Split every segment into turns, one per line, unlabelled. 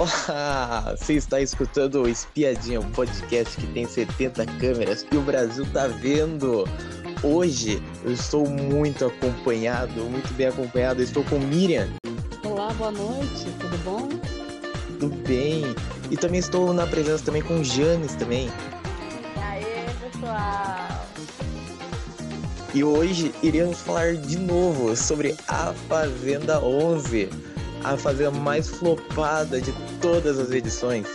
Olá! Você está escutando o Espiadinha, um podcast que tem 70 câmeras e o Brasil tá vendo. Hoje eu estou muito acompanhado, muito bem acompanhado. estou com Miriam.
Olá, boa noite, tudo bom?
Tudo bem. E também estou na presença também com Janes também.
E aí, pessoal?
E hoje iremos falar de novo sobre A Fazenda 11, a fazenda mais flopada de todas as edições.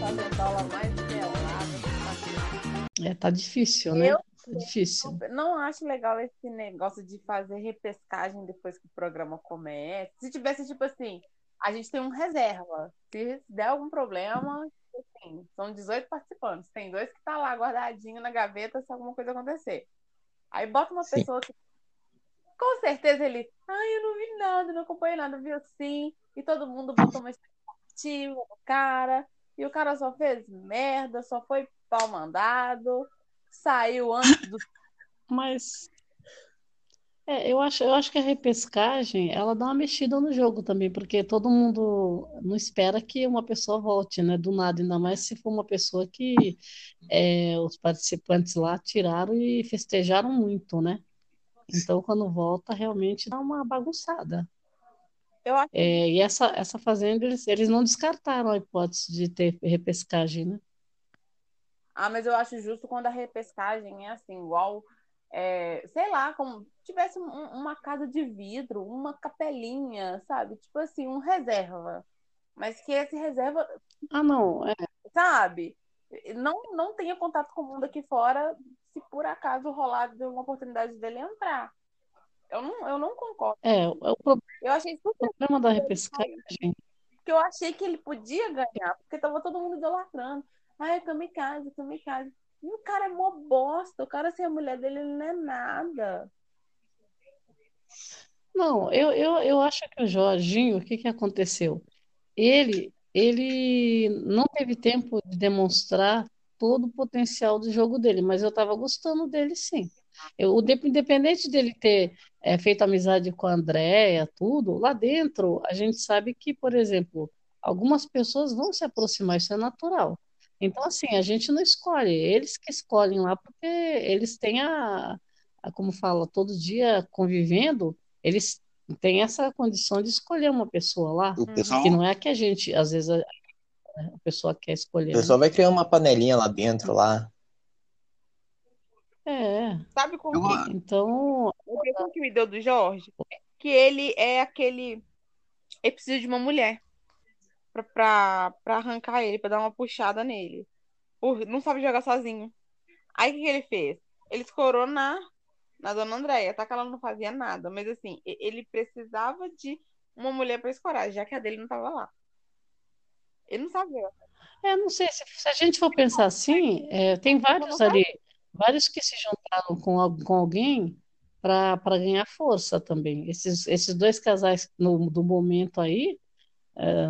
Fazendola mais pelada.
É, tá difícil, né?
Eu
Tá difícil.
não acho legal esse negócio de fazer repescagem depois que o programa começa. Se tivesse, tipo assim, a gente tem um reserva. Se der algum problema, assim, são 18 participantes. Tem dois que tá lá guardadinho na gaveta se alguma coisa acontecer. Aí bota uma
Sim.
pessoa que com certeza ele, ai, eu não vi nada, não acompanhei nada, viu sim. E todo mundo botou uma expectativa no cara. E o cara só fez merda, só foi pau mandado, saiu antes do.
Mas é, eu acho, eu acho que a repescagem ela dá uma mexida no jogo também, porque todo mundo não espera que uma pessoa volte, né? Do nada, ainda mais se for uma pessoa que é, os participantes lá tiraram e festejaram muito, né? Então, quando volta, realmente dá uma bagunçada.
Eu acho
É, e essa, essa fazenda, eles, eles não descartaram a hipótese de ter repescagem, né?
Ah, mas eu acho justo quando a repescagem é assim, igual, é, sei lá, como tivesse um- uma casa de vidro, uma capelinha, sabe? Tipo assim, um reserva. Mas que esse reserva,
Ah, não, é,
sabe? Não, não tenha contato com o mundo aqui fora se por acaso rolar de uma oportunidade dele entrar. Eu não, eu não concordo.
é, o pro-
Eu achei super
problema da repescagem.
porque eu achei que ele podia ganhar, porque tava todo mundo idolatrando. Ai, kamikaze, kamikaze. E o cara é mó bosta. O cara sem a mulher dele, ele não é nada.
Não, eu, eu, eu acho que o Jorginho, o que que aconteceu? Ele, ele não teve tempo de demonstrar todo o potencial do jogo dele, mas eu estava gostando dele sim. Eu, independente dele ter é, feito amizade com a Andréia, tudo, lá dentro a gente sabe que, por exemplo, algumas pessoas vão se aproximar, isso é natural. Então, assim, a gente não escolhe, eles que escolhem lá, porque eles têm a, a como fala, todo dia convivendo, eles têm essa condição de escolher uma pessoa lá,
pessoal,
que não é que a gente, às vezes, a, a pessoa quer escolher, né?
pessoal vai criar uma panelinha lá dentro, lá.
É,
Sabe como que,
então,
a impressão que me deu do Jorge? Que ele é aquele. Ele precisa de uma mulher pra, pra, pra arrancar ele, pra dar uma puxada nele. Por- não sabe jogar sozinho. Aí o que, que ele fez? Ele escorou na, na dona Andréia, tá que ela não fazia nada. Mas assim, ele precisava de uma mulher pra escorar, já que a dele não tava lá. Ele não sabia.
é, não sei, se, se a gente for pensar assim, é, tem vários ali, vários que se juntaram com, com alguém para ganhar força também. Esses, esses dois casais no, do momento aí, é,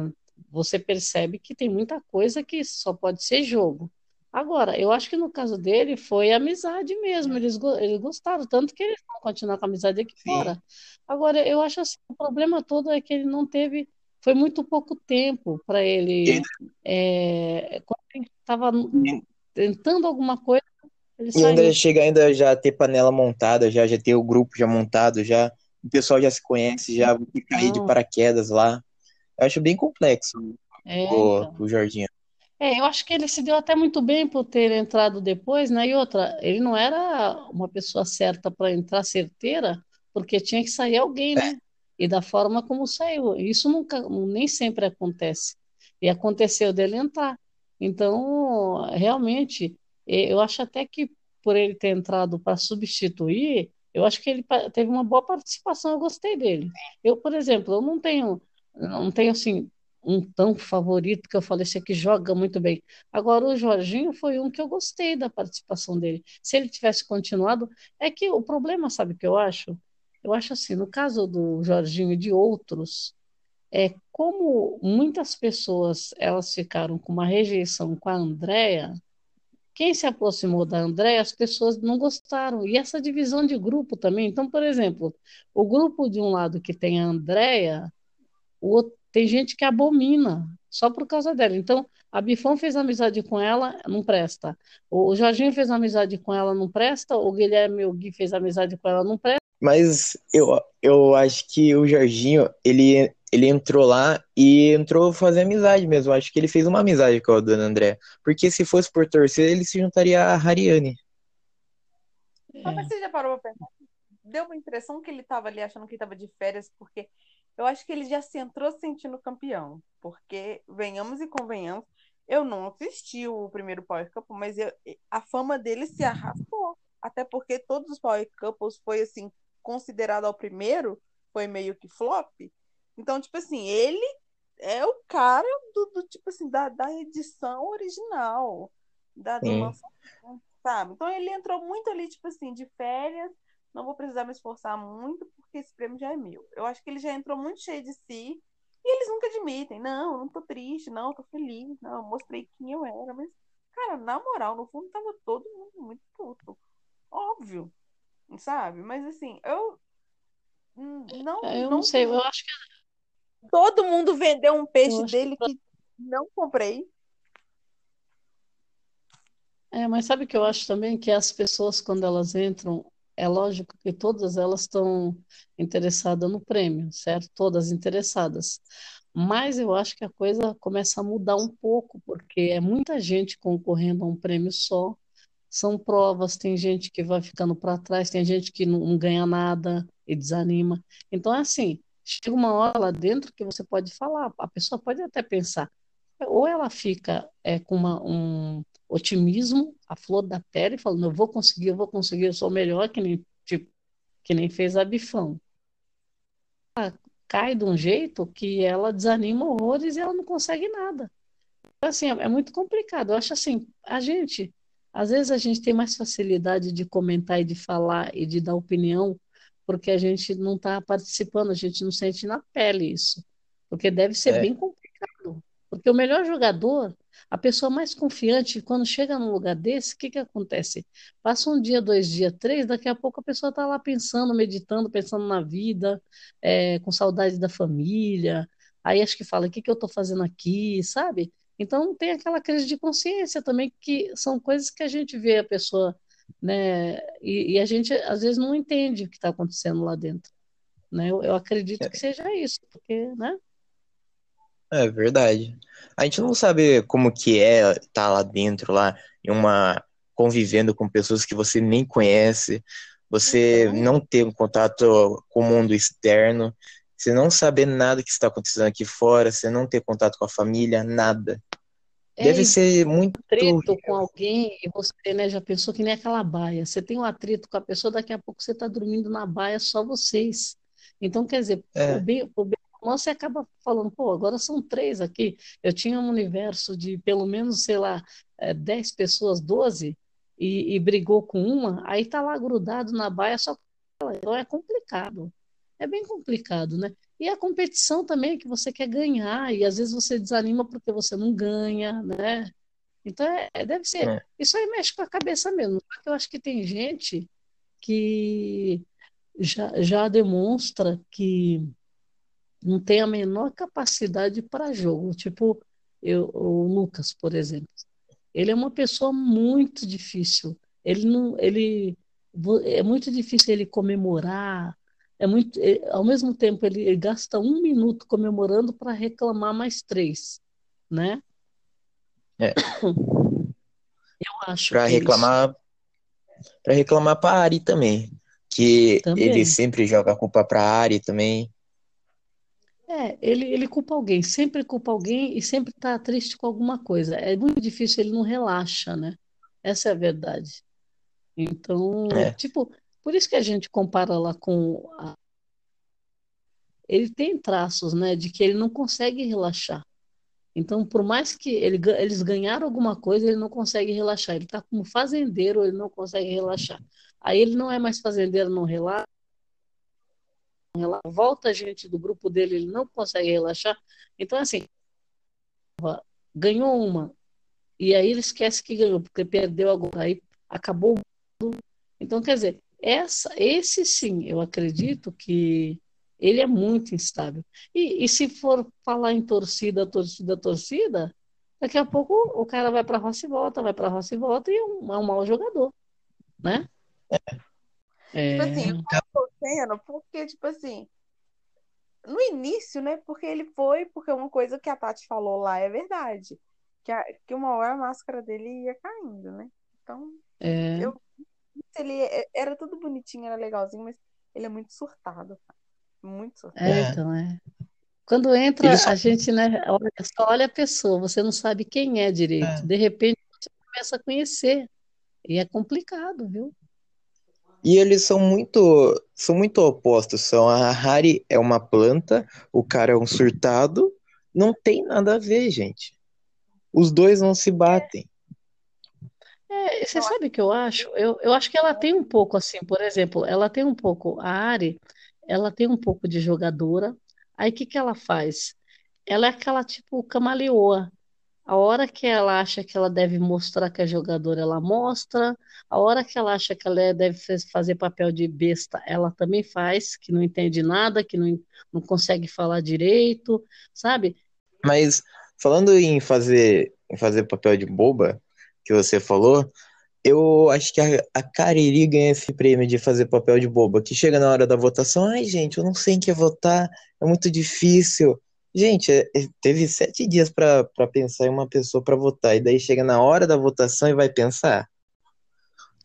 você percebe que tem muita coisa que só pode ser jogo. Agora, eu acho que no caso dele foi amizade mesmo, eles, eles gostaram, tanto que eles vão continuar com a amizade aqui
Sim.
fora. Agora, eu acho assim, o problema todo é que ele não teve, foi muito pouco tempo para ele, é, quando ele estava tentando alguma coisa, ele
E ainda
saiu.
chega ainda já ter panela montada, já, já ter o grupo já montado, já o pessoal já se conhece, já cair de paraquedas lá. Eu acho bem complexo
É,
o,
então.
o Jorginho.
É, eu acho que ele se deu até muito bem por ter entrado depois, né? E outra, ele não era uma pessoa certa para entrar certeira, porque tinha que sair alguém, né? E da forma como saiu. Isso nunca, nem sempre acontece. E aconteceu dele entrar. Então, realmente, eu acho até que por ele ter entrado para substituir, eu acho que ele teve uma boa participação, eu gostei dele. Eu, por exemplo, eu não tenho, não tenho assim um tão favorito que eu falei, esse aqui joga muito bem. Agora, o Jorginho foi um que eu gostei da participação dele. Se ele tivesse continuado, é que o problema, sabe o que eu acho? Eu acho assim, no caso do Jorginho e de outros, é como muitas pessoas elas ficaram com uma rejeição com a Andrea, quem se aproximou da Andrea, as pessoas não gostaram. E essa divisão de grupo também. Então, por exemplo, o grupo de um lado que tem a Andrea, o outro, tem gente que abomina. só por causa dela. Então, a Bifão fez amizade com ela, não presta. O Jorginho fez amizade com ela, não presta. O Guilherme o Gui fez amizade com ela, não presta.
Mas eu, eu acho que o Jorginho, ele, ele entrou lá e entrou fazer amizade mesmo. Acho que ele fez uma amizade com a dona André. Porque se fosse por torcer, ele se juntaria a Hariane.
É. Mas você já parou pra pensar? Deu uma impressão que ele estava ali achando que estava de férias, porque eu acho que ele já se entrou sentindo campeão. Porque, venhamos e convenhamos, eu não assisti o primeiro Power Couple, mas eu, a fama dele se arrastou. Até porque todos os Power Couples foi assim, considerado ao primeiro, foi meio que flop. Então, tipo assim, ele é o cara do, do tipo assim, da, da edição original, da, do lançamento, sabe? Então ele entrou muito ali, tipo assim, de férias, não vou precisar me esforçar muito, porque esse prêmio já é meu. Eu acho que ele já entrou muito cheio de si, e eles nunca admitem, não, não tô triste, não, tô feliz, não, mostrei quem eu era, mas, cara, na moral, no fundo tava todo mundo muito puto. Óbvio, sabe? Mas assim, eu não.
Eu
não,
não sei, eu acho que.
Todo mundo vendeu um peixe dele que... que não comprei.
É, mas sabe o que eu acho também? Que as pessoas, quando elas entram, é lógico que todas elas estão interessadas no prêmio, certo? Todas interessadas. Mas eu acho que a coisa começa a mudar um pouco, porque é muita gente concorrendo a um prêmio só. São provas, tem gente que vai ficando para trás, tem gente que não, não ganha nada e desanima. Então, é assim, chega uma hora lá dentro que você pode falar, a pessoa pode até pensar, ou ela fica é, com uma, um otimismo, a flor da pele, falando, eu vou conseguir, eu vou conseguir, eu sou melhor, que nem, tipo, que nem fez a Bifão. Ela cai de um jeito que ela desanima horrores e ela não consegue nada. Então, assim, é, é muito complicado. Eu acho assim, a gente, às vezes a gente tem mais facilidade de comentar e de falar e de dar opinião porque a gente não está participando, a gente não sente na pele isso. Porque deve ser é. bem complicado. Porque o melhor jogador, a pessoa mais confiante, quando chega num lugar desse, o que, que acontece? Passa um dia, dois dias, três, daqui a pouco a pessoa está lá pensando, meditando, pensando na vida, é, com saudade da família. Aí acho que fala: o que, que eu estou fazendo aqui, sabe? Então tem aquela crise de consciência também, que são coisas que a gente vê a pessoa né? E, e, a gente às vezes não entende o que está acontecendo lá dentro, né? Eu, eu acredito é. que seja isso, porque, né?
É verdade. A gente não sabe como que é estar tá lá dentro, lá em uma convivendo com pessoas que você nem conhece, você então... não ter um contato com o mundo externo, você não saber nada que está acontecendo aqui fora, você não ter contato com a família, nada. Deve é, ser muito.
atrito com alguém e você né, já pensou que nem aquela baia. Você tem um atrito com a pessoa, daqui a pouco você está dormindo na baia só vocês. Então, quer dizer, é. o bem, o bem você acaba falando, pô, agora são três aqui. Eu tinha um universo de pelo menos, sei lá, é, dez pessoas, doze, e, brigou com uma, aí tá lá grudado na baia só. Então é complicado. É bem complicado, né? E a competição também, que você quer ganhar, e às vezes você desanima porque você não ganha, né? Então, é, é deve ser. É. Isso aí mexe com a cabeça mesmo. Eu acho que tem gente que já, já demonstra que não tem a menor capacidade para jogo. Tipo, eu, o Lucas, por exemplo. Ele é uma pessoa muito difícil. Ele não, ele é muito difícil ele comemorar, é muito, é, ao mesmo tempo ele, ele, gasta um minuto comemorando para reclamar mais três, né?
É.
Eu acho.
Para é reclamar, para reclamar para Ari também, que também. ele sempre joga a culpa para Ari também.
É, ele, ele culpa alguém, sempre culpa alguém e sempre está triste com alguma coisa. É muito difícil, ele não relaxa, né? Essa é a verdade. Então, é. tipo, por isso que a gente compara lá com. A... Ele tem traços, né, de que ele não consegue relaxar. Então, por mais que ele, eles ganharam alguma coisa, ele não consegue relaxar. Ele está como fazendeiro, ele não consegue relaxar. Aí ele não é mais fazendeiro, não relaxa. Volta a gente do grupo dele, ele não consegue relaxar. Então, assim, ganhou uma, e aí ele esquece que ganhou, porque perdeu agora, aí acabou. Então, quer dizer, essa, esse sim, eu acredito que Ele é muito instável. E, e se for falar em torcida, torcida, torcida, daqui a pouco o cara vai para a roça e volta, vai para a roça e volta e é um, é um mau jogador, né?
É. Tipo assim, eu torcendo porque, tipo assim, no início, né? Porque ele foi, porque uma coisa que a Tati falou lá é verdade. Que, a, que uma hora a máscara dele ia caindo, né? Então,
é.
eu ele é, era tudo bonitinho, era legalzinho, mas ele é muito surtado, muito surtado.
É, então é. Quando entra, só... a gente, né, olha, só olha a pessoa, você não sabe quem é direito. É. De repente, você começa a conhecer. E é complicado, viu?
E eles são muito, são muito opostos. São a Harry é uma planta, o cara é um surtado. Não tem nada a ver, gente. Os dois não se batem.
É, você sabe o que eu acho? Eu, eu acho que ela tem um pouco assim, por exemplo, ela tem um pouco, a Ari, ela tem um pouco de jogadora. Aí o que que ela faz? Ela é aquela tipo camaleoa. A hora que ela acha que ela deve mostrar que é jogadora, ela mostra. A hora que ela acha que ela é, deve fazer papel de besta, ela também faz, que não entende nada, que não, não consegue falar direito, sabe?
Mas falando em fazer, em fazer papel de boba, que você falou, eu acho que a, a Cariri ganha esse prêmio de fazer papel de boba, que chega na hora da votação, ai gente, eu não sei em que votar, é muito difícil. Gente, é, é, teve sete dias para pensar em uma pessoa para votar, e daí chega na hora da votação e vai pensar.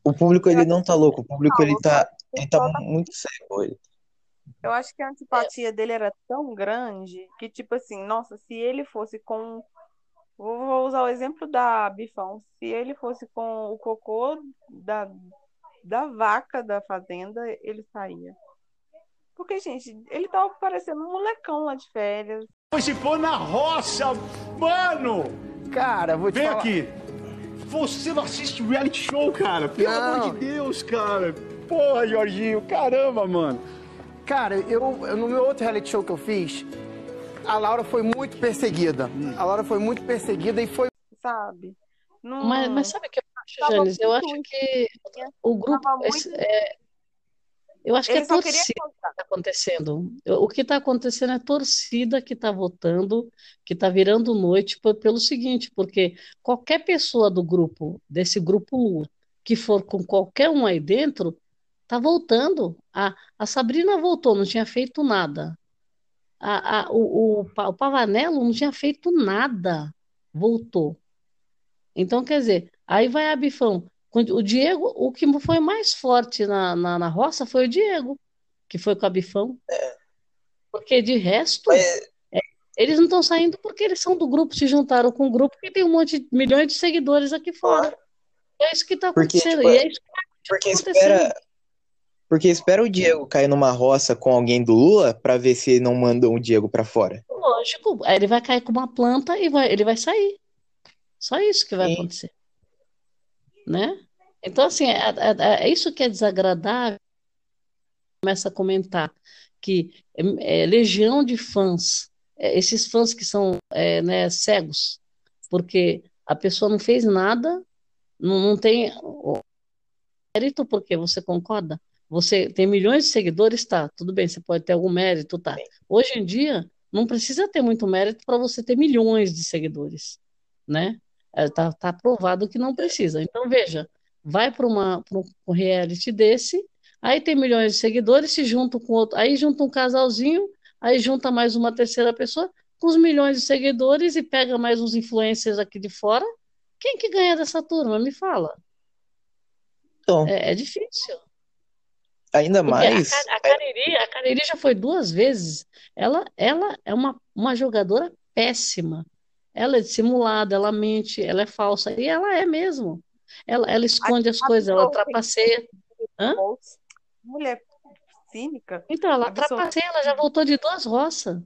O público ele não tá louco, o público ele tá, ele tá muito cego.
Eu acho que a antipatia dele era tão grande que, tipo assim, nossa, se ele fosse com. Vou usar o exemplo da Bifão. Se ele fosse com o cocô da, da vaca da fazenda, ele saía. Porque, gente, ele tava parecendo um molecão lá de férias.
Se for na roça, mano!
Cara, vou te
Vem
falar...
aqui. Você não assiste reality show, cara? Pelo não. amor de Deus, cara. Porra, Jorginho, caramba, mano.
Cara, eu, no meu outro reality show que eu fiz, a Laura foi muito perseguida. A Laura foi muito perseguida e foi.
Sabe?
Não... Mas, mas sabe o que eu acho, Janice? Eu acho que o grupo. Esse, é, eu acho Ele que é torcida que está acontecendo. O que está acontecendo é torcida que está votando, que está virando noite pelo seguinte, porque qualquer pessoa do grupo, desse grupo que for com qualquer um aí dentro, está voltando. A, a Sabrina voltou, não tinha feito nada. A, a, o, o, o Pavanello não tinha feito nada, voltou. Então, quer dizer, aí vai a Bifão. O Diego, o que foi mais forte na, na, na roça foi o Diego, que foi com a Bifão. É. Porque de resto, Mas... é, eles não estão saindo porque eles são do grupo, se juntaram com o grupo que tem um monte de milhões de seguidores aqui fora. É isso que está acontecendo. Porque, tipo, e é isso que tá
porque espera. Porque espera o Diego cair numa roça com alguém do Lula para ver se não mandam o Diego para fora.
Lógico, ele vai cair com uma planta e vai, ele vai sair. Só isso que vai Sim. acontecer né? Então, assim, é, é, é isso que é desagradável. Começa a comentar que é, é legião de fãs, é, esses fãs que são é, né, cegos, porque a pessoa não fez nada, não, não tem mérito, porque você concorda? Você tem milhões de seguidores, tá? Tudo bem, você pode ter algum mérito, tá? Hoje em dia, não precisa ter muito mérito para você ter milhões de seguidores, né? Está é, tá provado que não precisa. Então, veja, vai para um reality desse, aí tem milhões de seguidores, se juntam com outro, aí junta um casalzinho, aí junta mais uma terceira pessoa com os milhões de seguidores e pega mais uns influencers aqui de fora. Quem que ganha dessa turma? Me fala. Então, é, é difícil.
Ainda Porque mais.
A, a, Cariri, a Cariri já foi duas vezes. Ela, ela é uma, uma jogadora péssima. Ela é dissimulada, ela mente, ela é falsa. E ela é mesmo. Ela, ela esconde as coisas, ela trapaceia. Hã?
Mulher cínica.
Então, ela trapaceia, ela já voltou de duas roças.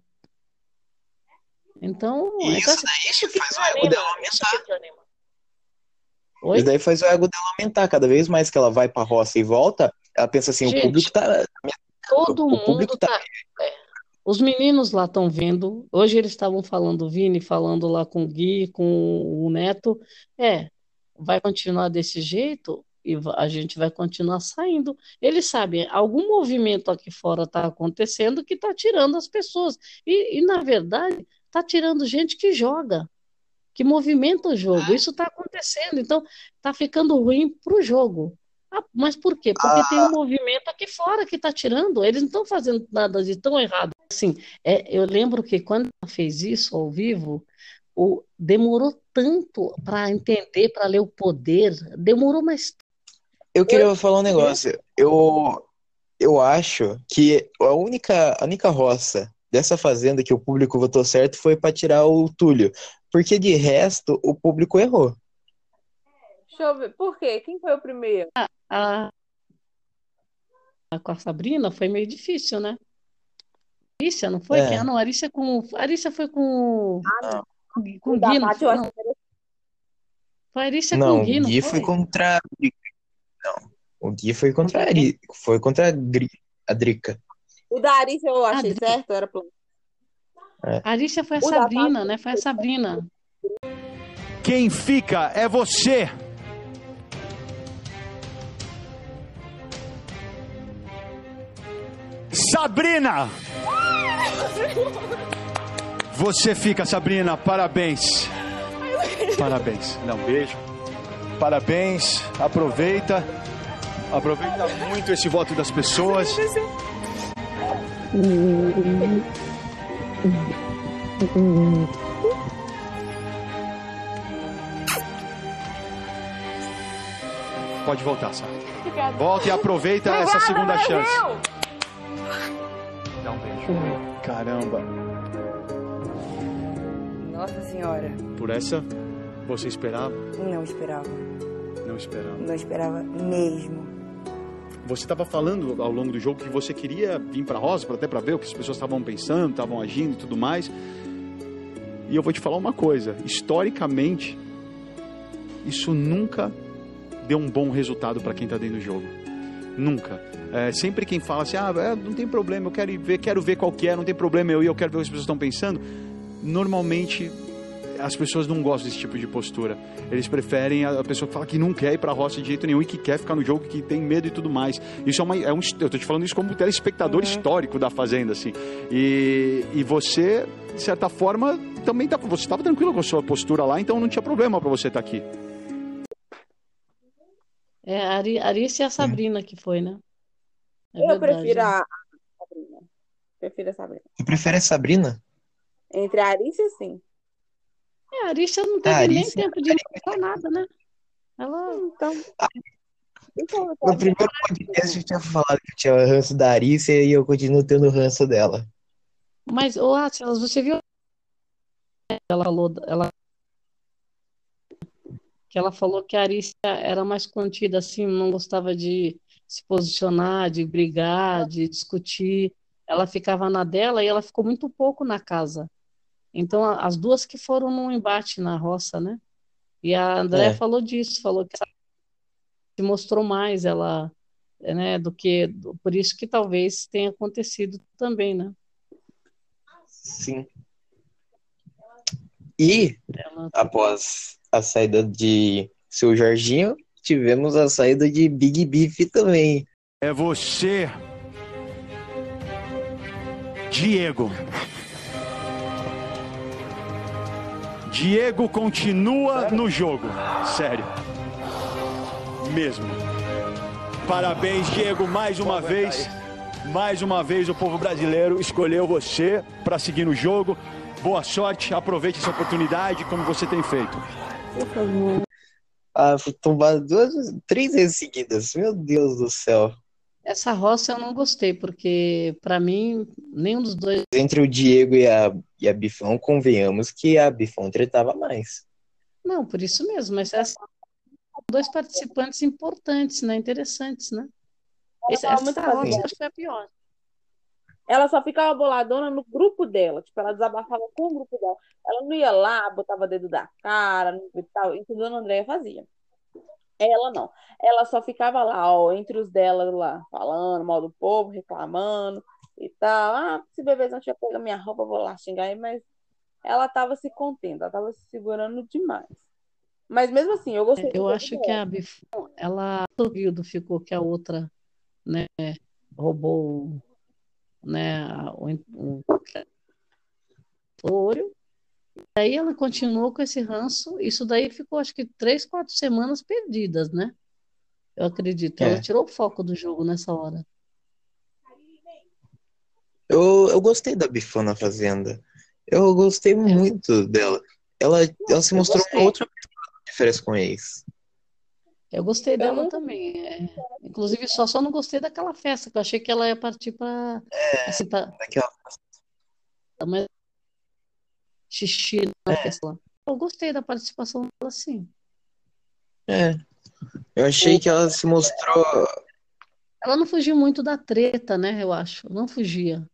Então,
isso,
então,
assim, daí isso que faz o ego dela aumentar. Isso daí faz o ego dela aumentar. Cada vez mais que ela vai pra roça e volta, ela pensa assim, Gente, o público tá.
Todo o mundo público tá. tá é, os meninos lá estão vendo. Hoje eles estavam falando, Vini, falando lá com o Gui, com o Neto. É, vai continuar desse jeito. e a gente vai continuar saindo. Eles sabem, algum movimento aqui fora está acontecendo que está tirando as pessoas. E, e, na verdade, está tirando gente que joga, que movimenta o jogo. Isso está acontecendo. Então, está ficando ruim para o jogo. Ah, mas por quê? Porque ah. tem um movimento aqui fora que está tirando. Eles não estão fazendo nada de tão errado. Assim, é, eu lembro que quando ela fez isso ao vivo, o, demorou tanto para entender, para ler o poder. Demorou mais.
Eu queria eu... falar um negócio. Eu, eu acho que a única, a única roça dessa fazenda que o público votou certo foi para tirar o Túlio. Porque de resto, o público errou.
Deixa eu ver. Por quê? Quem foi o primeiro?
A, a, a com a Sabrina foi meio difícil, né? Arícia, não foi? É. Ah, não, Arícia com. Arícia foi com. Ah, com, com o Gui, não, foi, não. Foi Arícia
não,
com o Gui,
não Gui foi? foi contra. Não. O Gui foi contra a Ari... Foi contra a, Dri... a Drica.
O da Arícia eu achei certo, era plano.
É. A Arícia foi a o Sabrina, né? Foi a Sabrina.
Quem fica é você. Sabrina! Você fica, Sabrina, parabéns. Parabéns. Dá um beijo. Parabéns. Aproveita. Aproveita muito esse voto das pessoas. Pode voltar, Sara. Volta e aproveita essa segunda chance. Caramba.
Nossa Senhora.
Por essa, você esperava?
Não esperava.
Não esperava.
Não esperava mesmo.
Você estava falando ao longo do jogo que você queria vir para Rosa, até para ver o que as pessoas estavam pensando, estavam agindo e tudo mais. E eu vou te falar uma coisa: historicamente, isso nunca deu um bom resultado para quem está dentro do jogo. Nunca. É, sempre quem fala assim, ah, é, não tem problema, eu quero ver, quero ver qual que é, não tem problema eu ir, eu quero ver o que as pessoas estão pensando. Normalmente as pessoas não gostam desse tipo de postura. Eles preferem a pessoa que fala que não quer ir para a roça de jeito nenhum e que quer ficar no jogo, que tem medo e tudo mais. Isso é, uma, é um. Eu tô te falando isso como telespectador uhum. histórico da Fazenda, assim. E, e você, de certa forma, também tá, você estava tranquilo com a sua postura lá, então não tinha problema para você estar tá aqui.
É, a Arice e a Sabrina que foi, né?
É eu verdade, prefiro né? a Sabrina. Prefiro a Sabrina.
Você prefere a Sabrina?
Entre a Arice, sim.
É, a Arisha não teve Arisha... nem tempo de mostrar nada, né? Ela, então...
então no primeiro podcast eu tinha falado que eu tinha ranço da Arícia e eu continuo tendo ranço dela.
Mas, ô Atlas, você viu? Ela falou, ela que ela falou que a Arícia era mais contida, assim, não gostava de se posicionar, de brigar, de discutir. Ela ficava na dela e ela ficou muito pouco na casa. Então, as duas que foram num embate na roça, né? E a André é. falou disso, falou que se mostrou mais ela, né, do que por isso que talvez tenha acontecido também, né?
Sim. E ela... após a saída de seu Jorginho, tivemos a saída de Big Beef também.
É você, Diego. Diego continua Sério? no jogo. Sério. Mesmo. Parabéns, Diego, mais uma vez. Mais uma vez o povo brasileiro escolheu você para seguir no jogo. Boa sorte, aproveite essa oportunidade como você tem feito.
Ah, fui tombado duas, três vezes seguidas. Meu Deus do céu.
Essa roça eu não gostei, porque para mim, nenhum dos dois.
Entre o Diego e a, e a Bifão, convenhamos que a Bifão tretava mais.
Não, por isso mesmo, mas são dois participantes importantes, né? Interessantes, né? Esse, essa roça acho que foi a pior.
Ela só ficava boladona no grupo dela, tipo, ela desabafava com o grupo dela. Ela não ia lá, botava dedo da cara e tal, tudo a Andréia fazia. Ela não. Ela só ficava lá, ó, entre os dela lá, falando mal do povo, reclamando e tal. Ah, se bebezão tinha pego minha roupa, vou lá xingar aí, mas ela tava se contendo, ela tava se segurando demais. Mas mesmo assim, eu gostei.
Eu acho que a Bifon, ela período ficou que a outra, né, roubou, né, o, o, o ouro. Aí ela continuou com esse ranço. Isso daí ficou, acho que, três, quatro semanas perdidas, né? Eu acredito. Ela
É.
tirou o foco do jogo nessa hora.
Eu, eu gostei da Bifão na Fazenda. Eu gostei muito dela. Ela, ela se
Eu
mostrou
gostei.
uma outra diferença com ex.
Eu gostei
Eu
dela
não-
também. é. Inclusive, só, só não gostei daquela festa, que eu achei que ela ia partir para assim, tá,
Daquela...
mais xixi na festa lá. Eu gostei da participação dela, sim.
É. Eu achei que ela se mostrou.
Ela não fugiu muito da treta, né? Eu acho. Não fugia.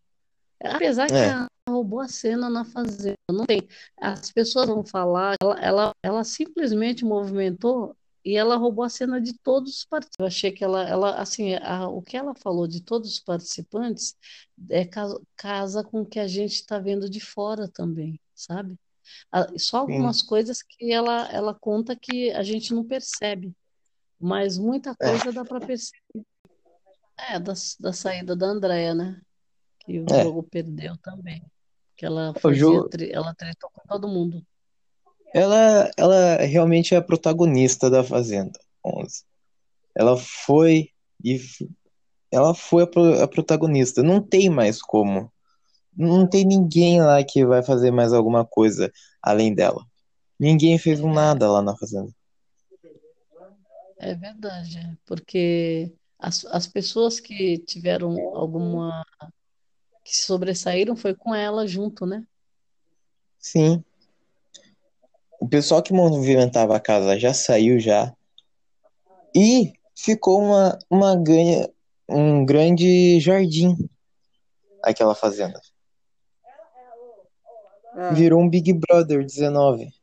Apesar que
É.
ela roubou a cena na fazenda. Não tem. As pessoas vão falar. Ela, ela, ela simplesmente movimentou e ela roubou a cena de todos os participantes. Eu achei que ela, ela assim, a- o que ela falou de todos os participantes é casa, casa com o que a gente está vendo de fora também, sabe? Ah, Só algumas coisas que ela, ela conta que a gente não percebe, mas muita coisa dá para perceber. É, da, da saída da Andrea, né? Que o
É.
jogo perdeu também. Que ela fazia,
jogo-
ela tretou com todo mundo.
Ela, ela realmente é a protagonista da Fazenda 11. Ela foi e ela foi a, a protagonista. Não tem mais como. Não tem ninguém lá que vai fazer mais alguma coisa além dela. Ninguém fez um nada lá na Fazenda.
É verdade, porque as, as pessoas que tiveram alguma, que sobressaíram foi com ela junto, né?
Sim. O pessoal que movimentava a casa já saiu já. E ficou uma, uma ganha, um grande jardim aquela fazenda.
Ah.
Virou um Big Brother 19.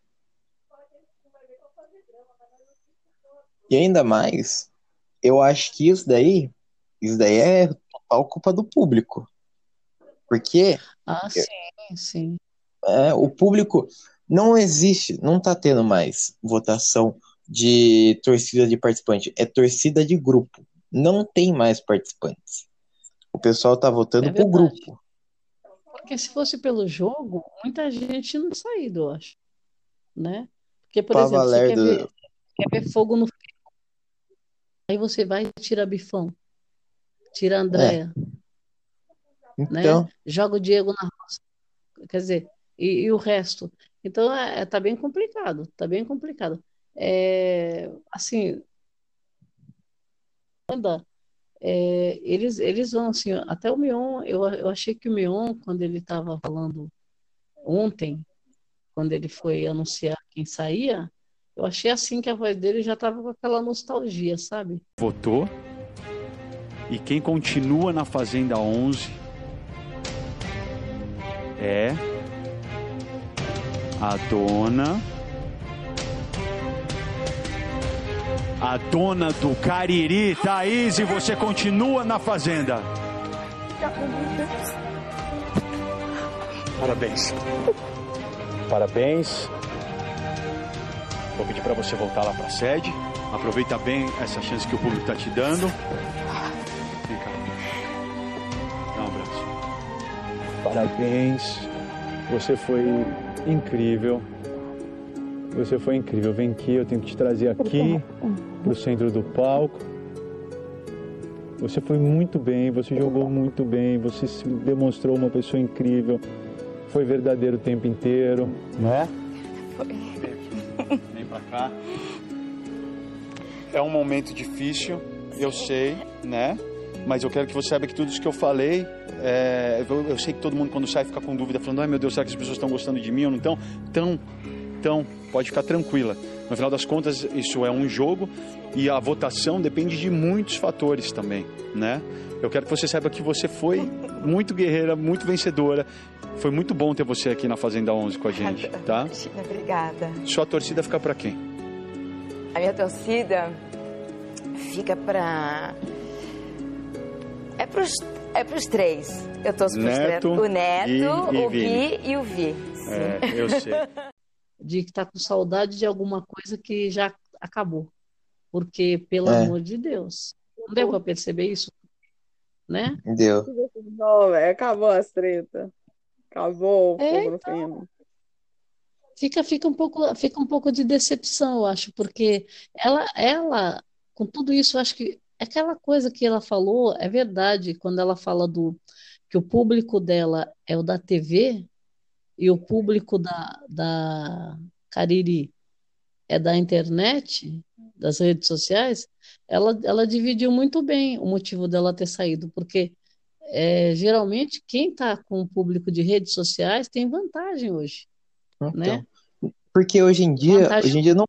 E ainda mais, eu acho que isso daí, isso daí é total culpa do público. Porque
Ah, sim, sim.
é, o público não existe, não tá tendo mais votação de torcida de participante, é torcida de grupo. Não tem mais participantes. O pessoal tá votando
É verdade.
grupo.
Porque se fosse pelo jogo, muita gente não saído, eu acho. Né? Porque, por exemplo, você quer ver, quer ver fogo no. Aí você vai e tira Bifão, tira a Andrea, né?
Então,
Joga o Diego na roça. Quer dizer, e, e o resto. Então, é, é- tá bem complicado, tá bem complicado. É, assim, é, eles, eles vão assim, até o Mion, eu, eu achei que o Mion, quando ele estava falando ontem, quando ele foi anunciar quem saía, eu achei assim que a voz dele já estava com aquela nostalgia, sabe?
votou. E quem continua na Fazenda 11 é a dona. A dona do Cariri, Thaís, e você continua na Fazenda. Parabéns. Parabéns. Vou pedir para você voltar lá para a sede. Aproveita bem essa chance que o público está te dando. Vem cá. Dá um abraço. Parabéns. Você foi incrível. Você foi incrível. Vem aqui, eu tenho que te trazer aqui para o centro do palco. Você foi muito bem, você jogou muito bem, você se demonstrou uma pessoa incrível. Foi verdadeiro o tempo inteiro, né? Vem pra cá. É um momento difícil, eu sei, né? Mas eu quero que você saiba que tudo isso que eu falei, é, eu, eu sei que todo mundo quando sai fica com dúvida, falando, ai meu Deus, será que as pessoas estão gostando de mim ou não estão? Então, então, pode ficar tranquila. No final das contas, isso é um jogo e a votação depende de muitos fatores também, né? Eu quero que você saiba que você foi muito guerreira, muito vencedora. Foi muito bom ter você aqui na Fazenda 11 com a gente, tá?
Obrigada.
Sua torcida fica pra quem?
A minha torcida fica pra. É pros, é pros três. Eu torço pros
Neto
três. O Neto,
e- e
o
Vini.
Gui e o Vi. Sim.
É, eu sei.
de estar tá com saudade de alguma coisa que já acabou. Porque, pelo
É.
amor de Deus, não deu para perceber isso, né?
Deu.
Não, velho, acabou as treta. Acabou o
É,
fogo no feno.
Fica, fica um pouco, fica um pouco de decepção, eu acho, porque ela, ela, com tudo isso, eu acho que aquela coisa que ela falou é verdade, quando ela fala do que o público dela é o da TV e o público da, da Cariri é da internet, das redes sociais, ela, ela dividiu muito bem o motivo dela ter saído, porque é, geralmente quem está com o público de redes sociais tem vantagem hoje, né?
Então, porque hoje em dia,
Vantagem-
hoje em dia não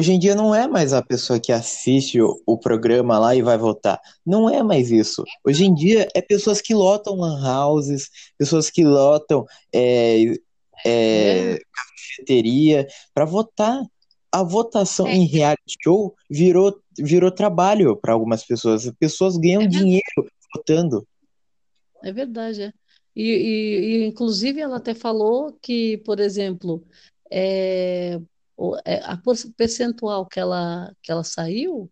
Hoje em dia não é mais a pessoa que assiste o, o programa lá e vai votar. Não é mais isso. Hoje em dia é pessoas que lotam lan houses, pessoas que lotam é, é, cafeteria para votar. A votação
É.
em reality show virou, virou trabalho para algumas pessoas. As pessoas ganham
É
dinheiro votando.
É verdade, é. E, e- e, inclusive ela até falou que, por exemplo, é, a por- percentual que ela, que ela saiu,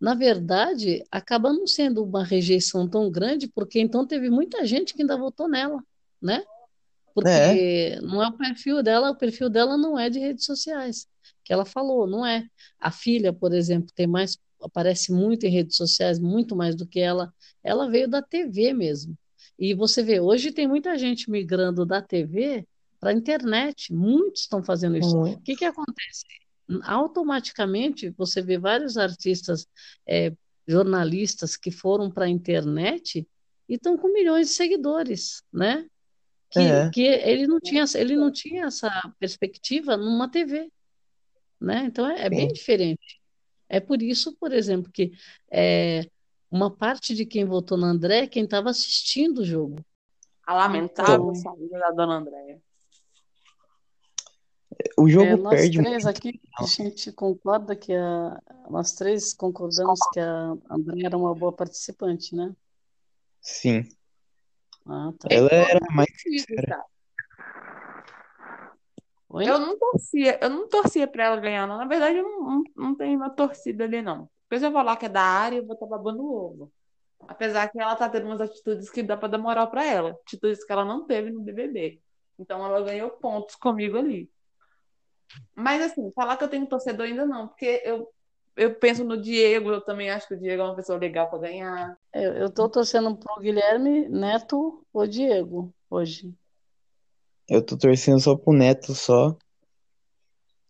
na verdade, acaba não sendo uma rejeição tão grande, porque então teve muita gente que ainda votou nela, né? Porque não é o perfil dela, o perfil dela não é de redes sociais, que ela falou, não é. A filha, por exemplo, tem mais, aparece muito em redes sociais, muito mais do que ela. Ela veio da TV mesmo. E você vê, hoje tem muita gente migrando da TV para a internet, muitos estão fazendo isso. O que que acontece? Automaticamente você vê vários artistas, é, jornalistas que foram para a internet e estão com milhões de seguidores, né? Que,
É.
que ele não tinha, ele não tinha essa perspectiva numa TV, né? Então é, é bem diferente. É por isso, por exemplo, que é, uma parte de quem votou no André é quem estava assistindo o jogo.
A lamentável
Então-
saída da dona Andréia.
O jogo
É, nós
perde
três aqui, a gente concorda que a, nós três concordamos que a André era uma boa participante, né?
Sim.
Ah, tá.
Ela era mais sincera.
Oi?
Eu não torcia, eu não torcia pra ela ganhar, não. Na verdade, eu não, não, não tenho uma torcida ali, não. Porque se eu falar que é da área, eu vou estar babando o ovo. Apesar que ela tá tendo umas atitudes que dá pra dar moral pra ela. Atitudes que ela não teve no BBB. Então ela ganhou pontos comigo ali. Mas assim, falar que eu tenho torcedor ainda não, porque eu, eu penso no Diego, eu também acho que o Diego é uma pessoa legal pra ganhar.
Eu, eu tô torcendo pro Guilherme Neto ou Diego hoje.
Eu tô torcendo só pro Neto só.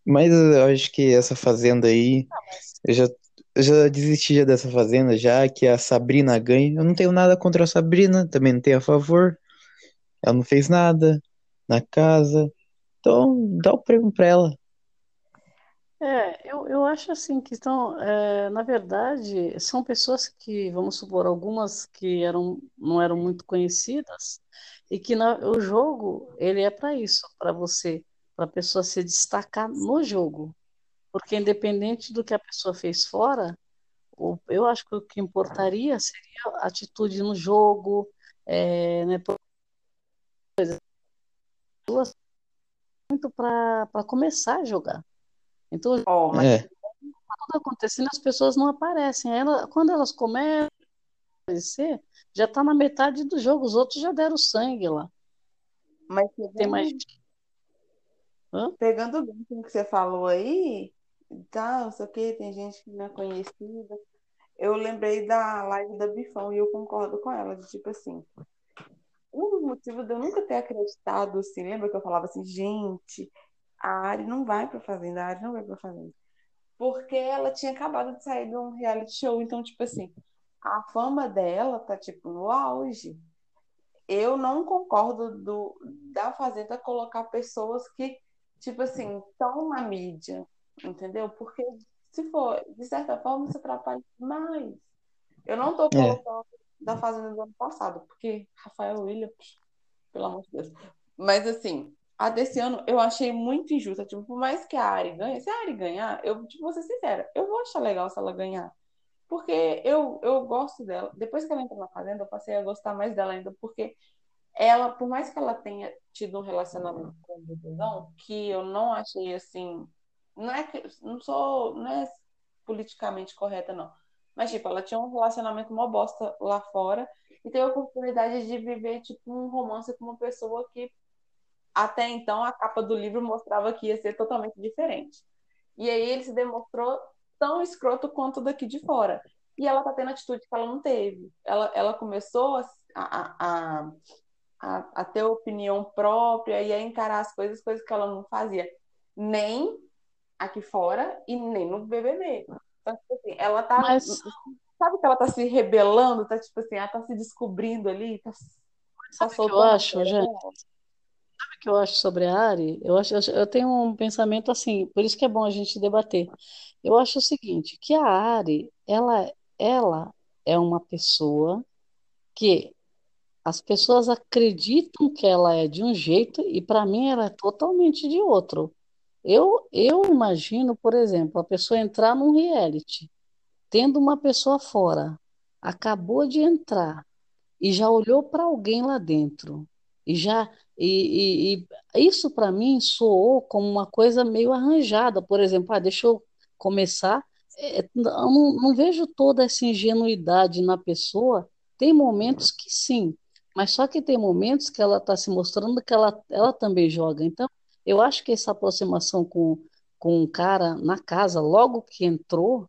Mas eu acho que essa fazenda aí, eu já, eu já desisti já dessa fazenda, já que a Sabrina ganha. Eu não tenho nada contra a Sabrina, também não tenho a favor. Ela não fez nada na casa. Então, dá o prêmio pra ela.
É, eu, eu acho assim que estão, é, na verdade, são pessoas que, vamos supor, algumas que eram, não eram muito conhecidas e que na- o jogo ele é para isso, para você, para a pessoa se destacar no jogo, porque independente do que a pessoa fez fora, o- eu acho que o que importaria seria a atitude no jogo, é, né, duas muito para para começar a jogar. Então,
Ó, mas
É,
tudo acontecendo, as pessoas não aparecem. Ela- quando elas começam a aparecer, já está na metade do jogo, os outros já deram sangue lá.
mas
Tem mais.
pegando, pegando o gancho que você falou aí, não sei o que, tem gente que não é conhecida. Eu lembrei da live da Bifão e eu concordo com ela, de tipo assim, um dos motivos de eu nunca ter acreditado, assim, lembra que eu falava assim, gente, a Ari não vai pra fazenda, a Ari não vai pra fazenda. Porque ela tinha acabado de sair de um reality show, então, tipo assim, a fama dela tá, tipo, no auge. Eu não concordo do, da Fazenda colocar pessoas que, tipo assim, estão na mídia, entendeu? Porque, se for, de certa forma, isso atrapalha demais. Eu não tô
É.
da Fazenda do ano passado, porque Rafael Williams, pelo amor de Deus. Mas, assim, a desse ano eu achei muito injusta. Tipo, por mais que a Ari ganhe, se a Ari ganhar, eu, tipo, vou ser sincera, eu vou achar legal se ela ganhar. Porque eu, eu gosto dela. Depois que ela entrou na Fazenda, eu passei a gostar mais dela ainda, porque ela, por mais que ela tenha tido um relacionamento com o Bebezão, que eu não achei assim, não é que não sou, não é politicamente correta não, mas tipo, ela tinha um relacionamento uma bosta lá fora e teve a oportunidade de viver tipo um romance com uma pessoa que até então a capa do livro mostrava que ia ser totalmente diferente. E aí ele se demonstrou tão escroto quanto daqui de fora. E ela tá tendo atitude que ela não teve. Ela, ela começou a, a, a, a, ter opinião própria e a encarar as coisas, coisas que ela não fazia nem aqui fora e nem no BBB. Então, tipo assim, ela tá. Mas... Sabe que ela tá se rebelando? Tá tipo assim, ela tá se descobrindo ali. Tá,
tá Sabe o que eu acho, gente? Sabe o que eu acho sobre a Ari? Eu, acho, eu tenho um pensamento assim, por isso que é bom a gente debater. Eu acho o seguinte, que a Ari, ela, ela é uma pessoa que as pessoas acreditam que ela é de um jeito e para mim ela é totalmente de outro. Eu, eu imagino, por exemplo, a pessoa entrar num reality, tendo uma pessoa fora, acabou de entrar e já olhou para alguém lá dentro e já e, e, e isso para mim soou como uma coisa meio arranjada, por exemplo, ah, deixa eu começar, é, não, não vejo toda essa ingenuidade na pessoa. Tem momentos que sim, mas só que tem momentos que ela está se mostrando que ela, ela também joga. Então, eu acho que essa aproximação com, com um cara na casa, logo que entrou,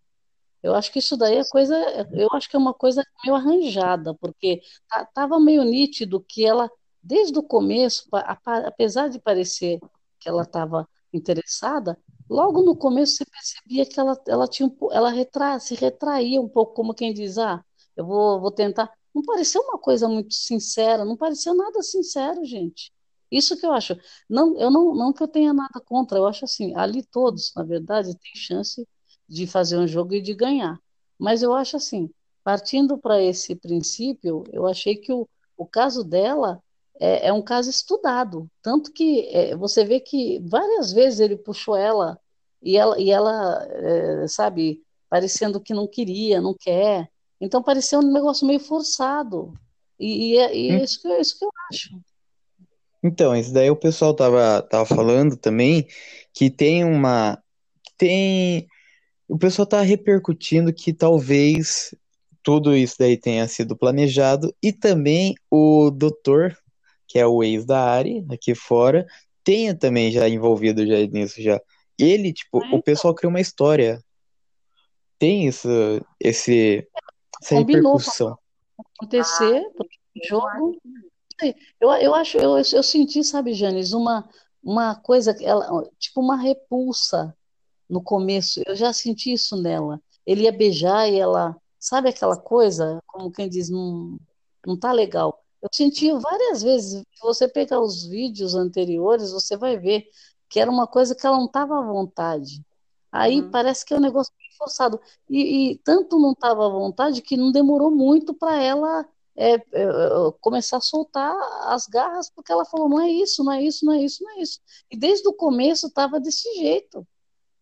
eu acho que isso daí é coisa, eu acho que é uma coisa meio arranjada, porque estava meio nítido que ela, desde o começo, apesar de parecer que ela estava interessada, logo no começo você percebia que ela, ela tinha ela retra, se retraía um pouco, como quem diz, ah, eu vou, vou tentar. Não pareceu uma coisa muito sincera, não pareceu nada sincero, gente. Isso que eu acho. Não, eu não, não que eu tenha nada contra, eu acho assim, ali todos, na verdade, têm chance de fazer um jogo e de ganhar. Mas eu acho assim, partindo para esse princípio, eu achei que o, o caso dela é, é um caso estudado. Tanto que é, você vê que várias vezes ele puxou ela e ela, e ela é, sabe, parecendo que não queria, não quer. Então parecia um negócio meio forçado. E, e, é, e é hum. isso, que, é isso que eu acho.
Então, isso daí o pessoal tava, tava falando também que tem uma. Tem. O pessoal tá repercutindo que talvez tudo isso daí tenha sido planejado e também o doutor que é o ex da Ari, aqui fora, tenha também já envolvido já nisso já. Ele, tipo, o pessoal criou uma história. Tem isso, esse, essa Combinou repercussão.
acontecer, porque Eu, eu acho, eu, eu senti, sabe, Janis, uma, uma coisa, ela, tipo uma repulsa no começo. Eu já senti isso nela. Ele ia beijar e ela, sabe aquela coisa, como quem diz, não, não tá legal. Eu senti várias vezes, se você pegar os vídeos anteriores, você vai ver que era uma coisa que ela não estava à vontade. Aí uhum. parece que é um negócio forçado. E, e tanto não estava à vontade que não demorou muito para ela é, é, começar a soltar as garras, porque ela falou: não é isso, não é isso, não é isso, não é isso. E desde o começo estava desse jeito.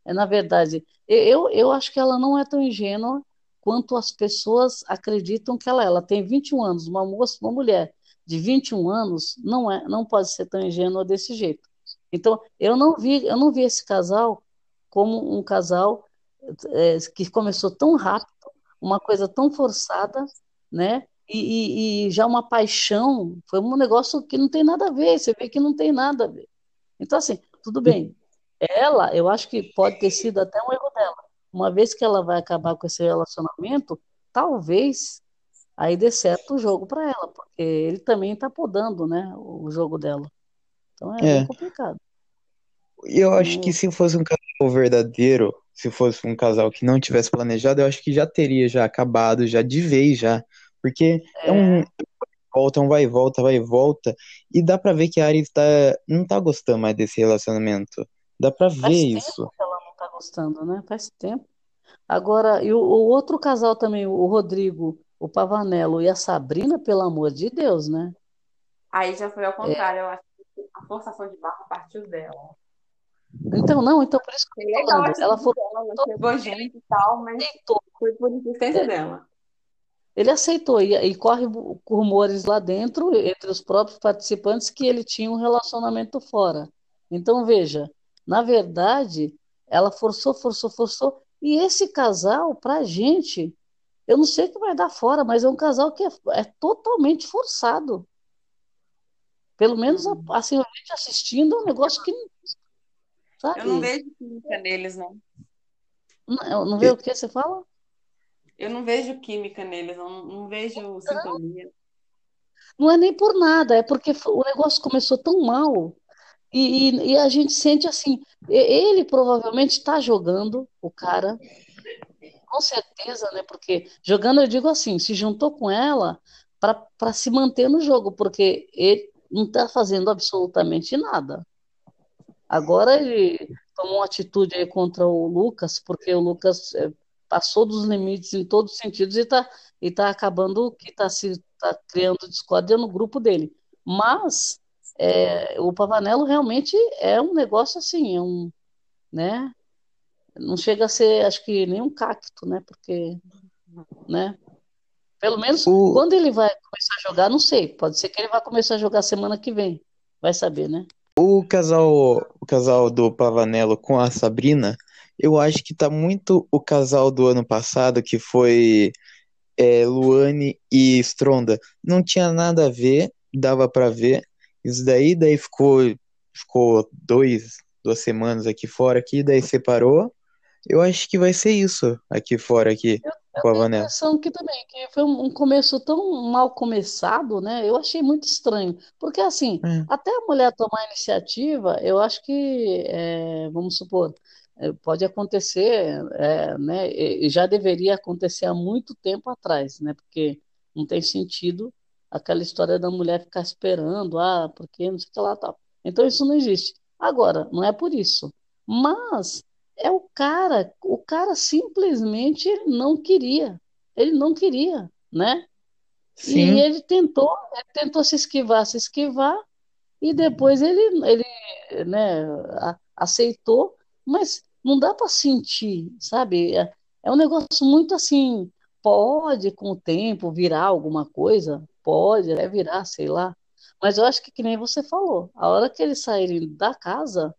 É, na verdade, eu, eu acho que ela não é tão ingênua quanto as pessoas acreditam que ela é. Ela tem 21 anos, uma moça, uma mulher de 21 anos não é, não pode ser tão ingênua desse jeito. Então, eu não vi, eu não vi esse casal como um casal é, que começou tão rápido, uma coisa tão forçada, né? E, e, e, já uma paixão, foi um negócio que não tem nada a ver, você vê que não tem nada a ver. Então, assim, tudo bem. Ela, eu acho que pode ter sido até um erro dela uma vez que ela vai acabar com esse relacionamento, talvez aí dê certo o jogo para ela, porque ele também está podando, né, o jogo dela. Então é, é. complicado.
Eu acho que se fosse um casal verdadeiro, se fosse um casal que não tivesse planejado, eu acho que já teria já acabado, já de vez já, porque é, é um volta, um vai e volta, vai e volta, e dá para ver que a Ari tá, não tá gostando mais desse relacionamento. Dá para ver isso
gostando, né? Faz tempo. Agora, e o, o outro casal também, o Rodrigo, o Pavanello e a Sabrina, pelo amor de Deus, né?
Aí já foi ao contrário, é. eu acho que a forçação de barra partiu dela.
Então, não, então por isso que eu tô falando. Ela foi.
Ela chegou gente e tal, mas foi por insistência é. dela.
Ele aceitou, e, e corre rumores lá dentro, entre os próprios participantes, que ele tinha um relacionamento fora. Então, veja, na verdade, ela forçou, forçou, forçou, e esse casal, pra gente, eu não sei o que vai dar fora, mas é um casal que é, é totalmente forçado. Pelo menos, assim, a gente assistindo, é um negócio que. Sabe?
Eu não vejo química neles, não.
Não, não vê o que você fala?
Eu não vejo química neles, não, não vejo sintonia.
Não é nem por nada, é porque o negócio começou tão mal. E, e, e a gente sente assim, ele provavelmente está jogando, o cara, com certeza, né? Porque jogando, eu digo assim, se juntou com ela para se manter no jogo, porque ele não está fazendo absolutamente nada. Agora ele tomou uma atitude aí contra o Lucas, porque o Lucas é, passou dos limites em todos os sentidos e está e tá acabando que está se tá criando discórdia no grupo dele. Mas é, o Pavanello realmente é um negócio assim, é um, né? Não chega a ser, acho que nem um cacto, né? Porque, né? Pelo menos o... quando ele vai começar a jogar, não sei. Pode ser que ele vá começar a jogar semana que vem. Vai saber, né?
O casal, o casal do Pavanello com a Sabrina, eu acho que tá muito o casal do ano passado, que foi é, Luane e Stronda. Não tinha nada a ver, dava para ver. Isso daí, daí ficou, ficou dois, duas semanas aqui fora, aqui, daí separou. Eu acho que vai ser isso aqui fora, aqui,
eu, com a Vanessa. impressão que também, que foi um começo tão mal começado, né? Eu achei muito estranho. Porque, assim, é. até a mulher tomar a iniciativa, eu acho que, é, vamos supor, é, pode acontecer, é, né? E já deveria acontecer há muito tempo atrás, né? Porque não tem sentido aquela história da mulher ficar esperando, ah, porque não sei o que lá tal. Então isso não existe. Agora, não é por isso. Mas é o cara, o cara simplesmente não queria. Ele não queria, né? Sim. E ele tentou, ele tentou se esquivar, se esquivar, e depois ele, ele né, aceitou, mas não dá para sentir, sabe? É, é um negócio muito assim, pode com o tempo virar alguma coisa, pode é virar, sei lá. Mas eu acho que, que nem você falou, a hora que eles saírem da casa,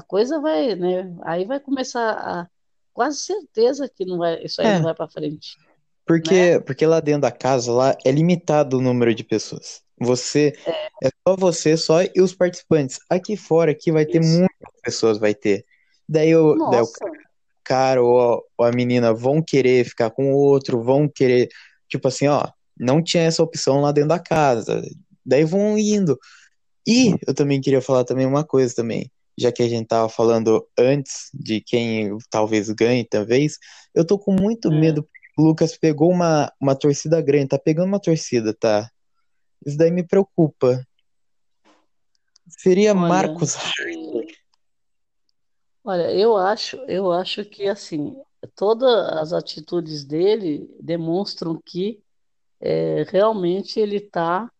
a coisa vai, né? Aí vai começar a. Quase certeza que não vai, isso aí é. não vai para frente.
Porque, né? porque lá dentro da casa, lá é limitado o número de pessoas. Você é, é só você, só e os participantes. Aqui fora, aqui vai ter isso. muitas pessoas, vai ter. Daí, o, daí o cara ou a menina vão querer ficar com o outro, vão querer, tipo assim, ó, não tinha essa opção lá dentro da casa. Daí vão indo. E eu também queria falar também uma coisa também, já que a gente tava falando antes de quem talvez ganhe, talvez, eu tô com muito é. medo porque o Lucas pegou uma, uma torcida grande, tá pegando uma torcida, tá? Isso daí me preocupa. Seria Olha, Marcos
Olha, eu acho, eu acho que assim, todas as atitudes dele demonstram que é, realmente ele está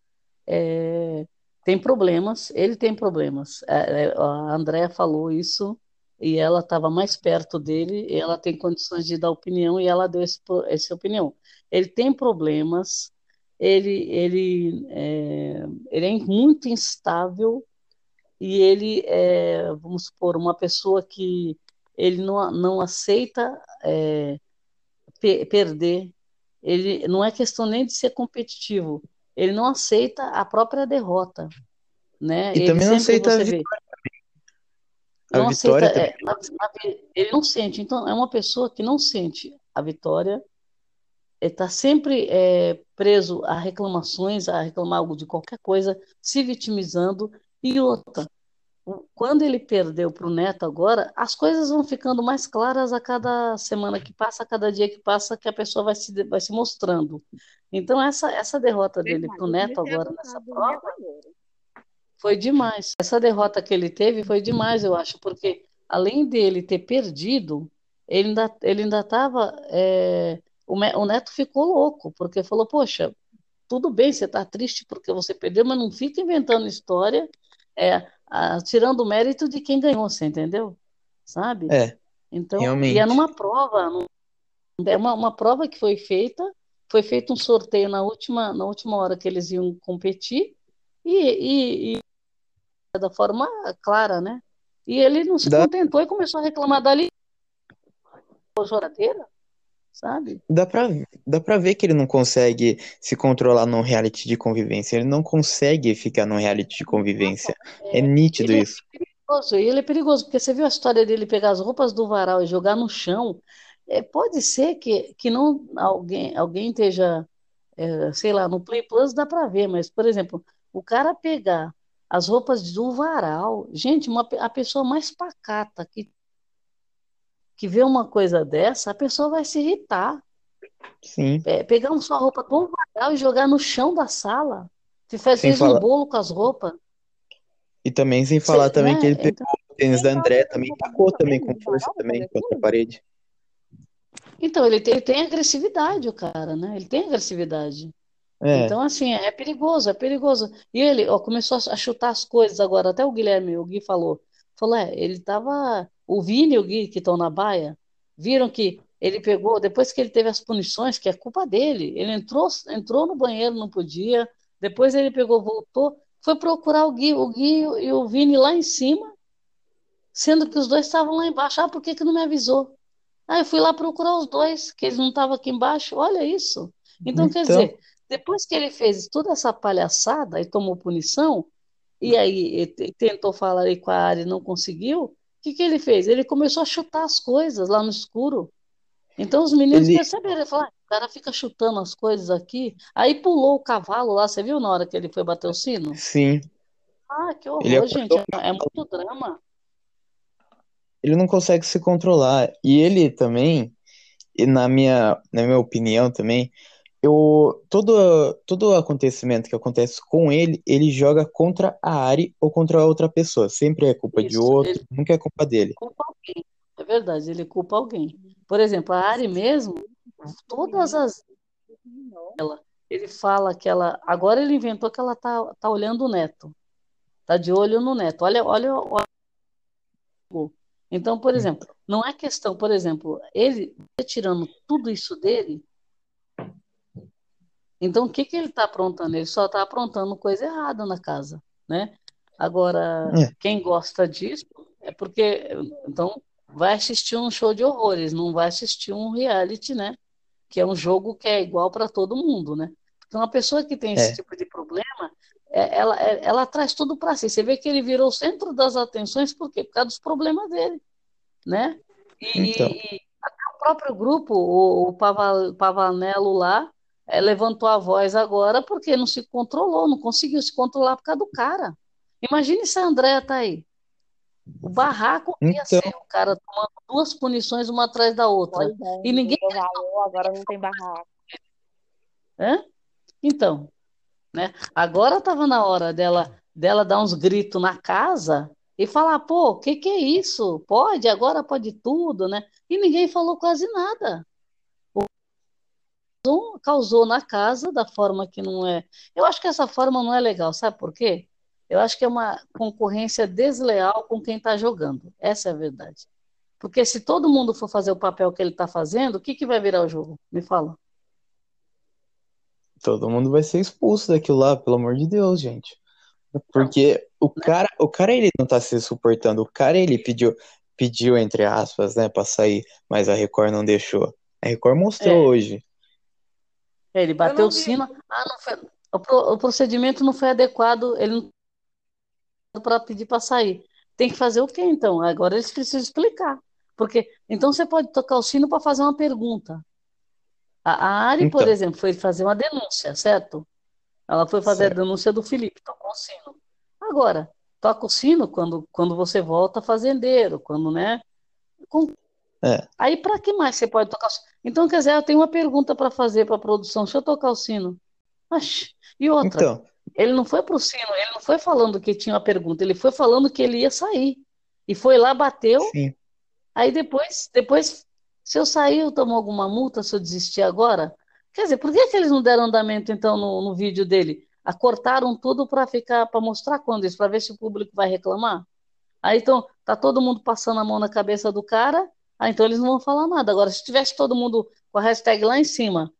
é, tem problemas, ele tem problemas. É, é a Andrea falou isso e ela estava mais perto dele, ela tem condições de dar opinião e ela deu esse, essa opinião. Ele tem problemas, ele, ele, é, ele é muito instável e ele é, vamos supor, uma pessoa que ele não, não aceita é, perder ele não é questão nem de ser competitivo, ele não aceita a própria derrota, né?
E ele também não aceita a vitória.
A não vitória aceita, é, ele não sente, então é uma pessoa que não sente a vitória, está sempre é, preso a reclamações, a reclamar algo de qualquer coisa, se vitimizando. E outra quando ele perdeu para o Neto agora, as coisas vão ficando mais claras a cada semana que passa, a cada dia que passa, que a pessoa vai se, vai se mostrando. Então, essa, essa derrota dele para o Neto agora nessa prova foi demais. Essa derrota que ele teve foi demais, eu acho, porque além dele ter perdido, ele ainda ele ainda estava. É, o, o Neto ficou louco, porque falou: Poxa, tudo bem, você está triste porque você perdeu, mas não fica inventando história. É, tirando o mérito de quem ganhou, você entendeu? Sabe?
É.
Então,
realmente.
e é numa prova, é uma, uma prova que foi feita foi feito um sorteio na última, na última hora que eles iam competir e, e, e da forma clara, né? E ele não se
Dá-
contentou e começou a reclamar dali. Choradeira, sabe?
Dá pra, dá pra ver que ele não consegue se controlar num reality de convivência. Ele não consegue ficar num reality de convivência. É nítido
ele-
isso.
perigoso, e ele é perigoso, porque você viu a história dele pegar as roupas do varal e jogar no chão. É, pode ser que, que não alguém, alguém esteja, é, sei lá, no Play Plus dá para ver, mas, por exemplo, o cara pegar as roupas do varal, gente, uma, a pessoa mais pacata que, que vê uma coisa dessa, a pessoa vai se irritar.
Sim.
É, pegar uma sua roupa do varal e jogar no chão da sala. Se faz, fez um
falar-
bolo com as roupas.
E também sem falar
Você-
também
né?
que ele pegou
Então,
o tênis da André,
Ele
também tacou também com força também contra a parede.
Então, ele tem, ele tem agressividade, o cara, né? Ele tem agressividade.
É,
Então, assim, é perigoso, é perigoso. E ele, ó, começou a chutar as coisas agora, até o Guilherme, o Gui falou. Falou, é, ele tava. O Vini e o Gui, que estão na baia, viram que ele pegou, depois que ele teve as punições, que é culpa dele, ele entrou, entrou no banheiro, não podia, depois ele pegou, voltou, foi procurar o Gui, o Gui e o Vini lá em cima, sendo que os dois estavam lá embaixo. Ah, por que que não me avisou? Ah, eu fui lá procurar os dois, que eles não estavam aqui embaixo. Olha isso. Então, quer
Então.
dizer, depois que ele fez toda essa palhaçada e tomou punição, e aí te- tentou falar aí com a Ari e não conseguiu, o que que ele fez? Ele começou a chutar as coisas lá no escuro. Então os meninos
Ele-
perceberam, ele falou, "Ah, o cara fica chutando as coisas aqui. Aí pulou o cavalo lá, você viu na hora que ele foi bater o sino?
sim.
Ah, que
Ele
horror, gente,
acordou
é, é muito drama.
Ele não consegue se controlar. E ele também, na minha, na minha opinião também, eu, todo, todo acontecimento que acontece com ele, ele joga contra a Ari ou contra outra pessoa. Sempre é culpa de
Isso,
outro,
ele-
nunca é culpa dele.
culpa alguém. É verdade, ele culpa alguém. Por exemplo, a Ari mesmo, todas as ela, ele fala que ela, agora ele inventou que ela tá, tá olhando o neto. Tá de olho no neto. Olha, olha, olha. Então, por exemplo, não é questão, por exemplo, ele tirando tudo isso dele, então o que que ele está aprontando? Ele só está aprontando coisa errada na casa, né? Agora,
É.
quem gosta disso é porque então vai assistir um show de horrores, não vai assistir um reality, né? Que é um jogo que é igual para todo mundo, né? Então, a pessoa que tem esse
É.
tipo de problema, é- ela, é- ela traz tudo para si. Você vê que ele virou o centro das atenções, por quê? Por causa dos problemas dele, né? E,
Então.
e- até o próprio grupo, o, o Pava- Pavanello lá, levantou a voz agora porque não se controlou, não conseguiu se controlar por causa do cara. Imagine se a Andréa tá aí. O barraco que ia
Então.
ser, o cara tomando duas punições uma atrás da outra.
Pois é,
E ninguém
valor, agora não tem barraco.
Hã? Então, né? Agora estava na hora dela dela dar uns gritos na casa e falar, pô, o que que é isso? Pode, agora pode tudo, né? E ninguém falou quase nada. Causou- causou na casa da forma que não é. Eu acho que essa forma não é legal, sabe por quê? Eu acho que é uma concorrência desleal com quem está jogando. Essa é a verdade. Porque se todo mundo for fazer o papel que ele está fazendo, o que que vai virar o jogo? Me fala.
Todo mundo vai ser expulso daquilo lá, pelo amor de Deus, gente. Porque o cara, o cara ele não tá se suportando. O cara ele pediu, pediu entre aspas, né, pra sair, mas a Record não deixou. A Record mostrou
É.
hoje.
Ele bateu o sino. Ah, não foi, o, pro- o procedimento não foi adequado. Ele não para pedir para sair. Tem que fazer o quê então? Agora eles precisam explicar. Porque então você pode tocar o sino para fazer uma pergunta. A, a Ari, por
Então.
exemplo, foi fazer uma denúncia, certo? Ela foi fazer
Certo.
a denúncia do Felipe, tocou o sino. Agora, toca o sino quando, quando você volta fazendeiro, quando, né? Com-
É.
Aí, para que mais você pode tocar o sino? Então, quer dizer, eu tenho uma pergunta para fazer para a produção. Deixa eu tocar o sino. Oxi. E outra,
Então,
ele não foi pro sino, ele não foi falando que tinha uma pergunta, ele foi falando que ele ia sair. E foi lá, bateu.
sim.
Aí depois, depois, se eu sair, eu tomo alguma multa se eu desistir agora? Quer dizer, por que que eles não deram andamento então no, no vídeo dele? Acortaram tudo para ficar, para mostrar quando isso, para ver se o público vai reclamar? Aí então, tá todo mundo passando a mão na cabeça do cara, ah, então eles não vão falar nada. Agora, se tivesse todo mundo com a hashtag lá em cima,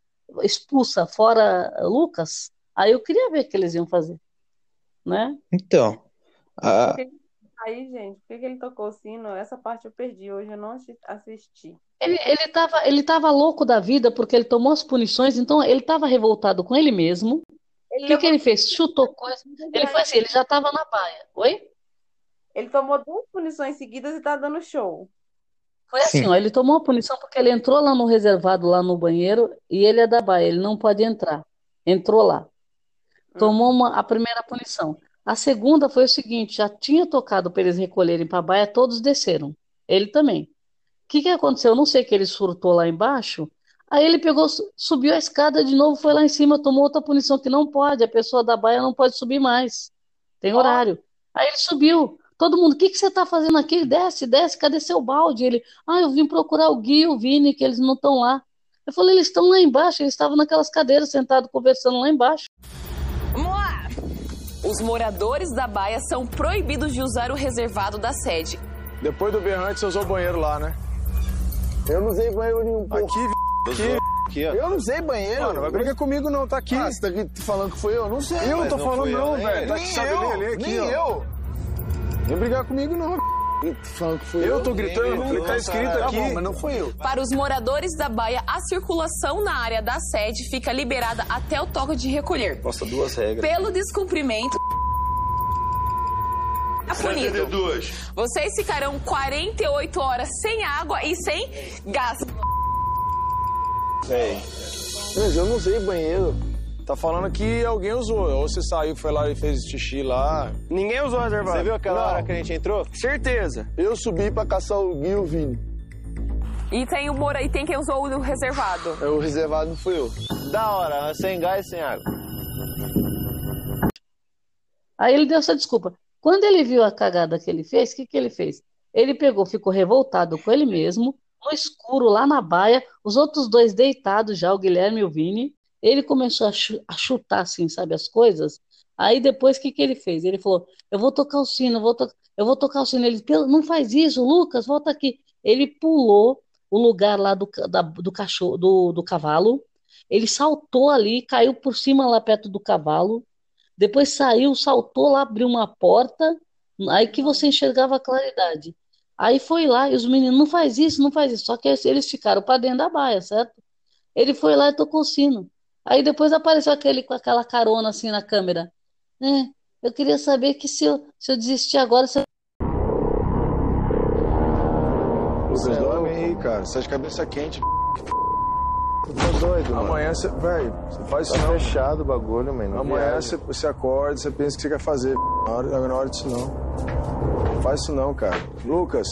expulsa fora Lucas, aí eu queria ver o que eles iam fazer, né?
Então, a-
Aí, gente, por que que ele tocou o sino? Essa parte eu perdi. Hoje eu não assi- assisti.
Ele, ele tava, ele tava louco da vida porque ele tomou as punições, então ele tava revoltado com ele mesmo. O que que ele fez? Chutou coisa. Ele foi assim, ele já tava na baia. Oi?
Ele tomou duas punições seguidas e tá dando show.
Foi assim,
Sim.
ó, ele tomou a punição porque ele entrou lá no reservado, lá no banheiro, e ele é da baia, ele não pode entrar. Entrou lá. Tomou uma, a primeira punição. A segunda foi o seguinte: já tinha tocado para eles recolherem para a baia, todos desceram. Ele também. O que que aconteceu? Eu não sei que ele surtou lá embaixo. Aí ele pegou, su- subiu a escada de novo, foi lá em cima, tomou outra punição que não pode, a pessoa da baia não pode subir mais. Tem horário. Aí ele subiu. Todo mundo, o que que você está fazendo aqui? Ele desce, desce, cadê seu balde? Ele, ah, eu vim procurar o Gui e o Vini, que eles não estão lá. Eu falei, eles estão lá embaixo, eles estavam naquelas cadeiras sentados conversando lá embaixo.
Vamos lá! Os moradores da baia são proibidos de usar o reservado da sede.
Depois do berrante, você usou o banheiro lá, né?
Eu não usei banheiro nenhum, pô.
Aqui, aqui.
Aqui, ó.
Eu não usei banheiro.
Mano, vai brigar comigo não, tá aqui.
Ah, você tá aqui falando que foi eu? Não sei.
eu não tô
não
falando não,
nem
velho. Tá
nem
aqui, sabe ali, aqui,
nem
ó.
eu.
Vem brigar comigo não.
Falando que foi eu.
Eu tô gritando, falei, tá escrito aqui.
Tá bom, mas não foi eu.
Para os moradores da baia, a circulação na área da sede fica liberada até o toque de recolher.
Nossa, duas regras.
Pelo descumprimento. É punido.
duas.
Vocês ficarão 48 horas sem água e sem gás.
Sei.
Mas eu não usei banheiro.
Tá falando que alguém usou. Ou você saiu, foi lá e fez xixi lá.
Ninguém usou o reservado. Você viu aquela
Não.
hora que a gente entrou? Certeza.
Eu subi pra caçar o Gui e o Vini.
E tem o mora e tem quem usou o reservado.
O reservado não fui eu.
Da hora, sem gás e sem água.
Aí ele deu essa desculpa. Quando ele viu a cagada que ele fez, o que que ele fez? Ele pegou, ficou revoltado com ele mesmo, no escuro, lá na baia, os outros dois deitados já, o Guilherme e o Vini. Ele começou a, chu- a chutar, assim, sabe, as coisas. Aí depois, o que que ele fez? Ele falou: Eu vou tocar o sino, eu vou, to eu vou tocar o sino. Ele, "Pelo- não faz isso, Lucas, volta aqui. Ele pulou o lugar lá do, da- do cachorro, do, do cavalo. Ele saltou ali, caiu por cima lá perto do cavalo. Depois saiu, saltou lá, abriu uma porta, aí que você enxergava a claridade. Aí foi lá e os meninos, não faz isso, não faz isso. Só que eles ficaram para dentro da baia, certo? Ele foi lá e tocou o sino. Aí depois apareceu aquele com aquela carona assim na câmera. É, eu queria saber que se eu, se eu desistir agora, se eu...
Vocês dormem aí, cara. Você de cabeça quente.
Eu tô doido, mano.
Amanhã você. Velho, você faz isso
Tá
não.
fechado o bagulho, mano. Não
Amanhã você, você acorda, você pensa o que você quer fazer. Na hora, não é na hora disso não. Não faz isso não, cara. Lucas.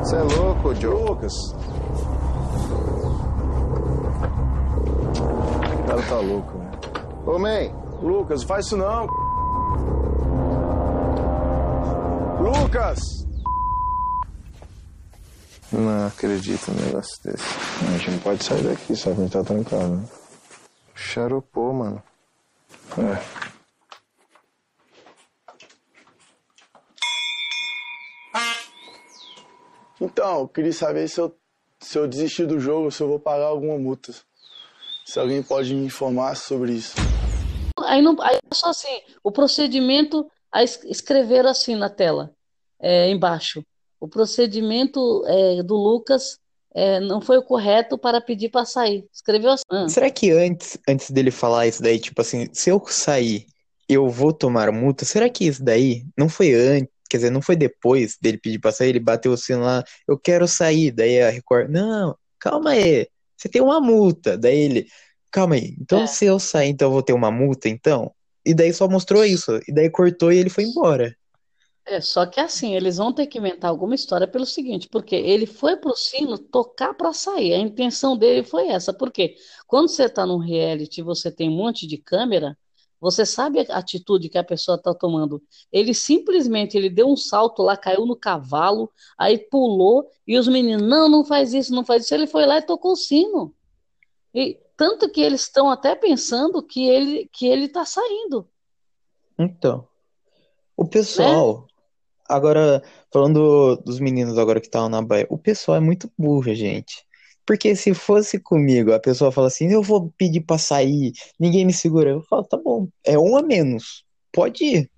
Você é louco, Joe.
Lucas. O cara tá louco, velho.
Ô, man.
Lucas, faz isso não. Lucas!
Não acredito num negócio desse.
A gente não pode sair daqui, que a gente tá trancado, né?
Xaropô, mano.
É. Então, eu queria saber se eu, se eu desistir do jogo, se eu vou pagar alguma multa. Se alguém pode me informar sobre isso.
Aí não, aí é só assim, o procedimento, aí es- escreveram assim na tela, é, embaixo. O procedimento é, do Lucas é, não foi o correto para pedir para sair. Escreveu assim. Ah.
será que antes, antes dele falar isso daí, tipo assim, se eu sair, eu vou tomar multa? Será que isso daí não foi antes? Quer dizer, não foi depois dele pedir pra sair, ele bateu o sino lá, eu quero sair. Daí a Record, não, calma aí, você tem uma multa. Daí ele, calma aí, então
É.
se eu sair, então eu vou ter uma multa, então? E daí só mostrou isso, e daí cortou e ele foi embora.
É, só que assim, eles vão ter que inventar alguma história pelo seguinte, porque ele foi pro sino tocar para sair. A intenção dele foi essa. Porque quando você está num reality, e você tem um monte de câmera, você sabe a atitude que a pessoa está tomando. Ele simplesmente ele deu um salto lá, caiu no cavalo, aí pulou e os meninos, não, não faz isso, não faz isso. Ele foi lá e tocou o sino. E tanto que eles estão até pensando que ele que ele está saindo.
Então, o pessoal, agora, falando dos meninos agora que estavam na baia, o pessoal é muito burro, gente. Porque se fosse comigo, a pessoa fala assim, eu vou pedir pra sair, ninguém me segura. Eu falo, tá bom, é um a menos. Pode ir.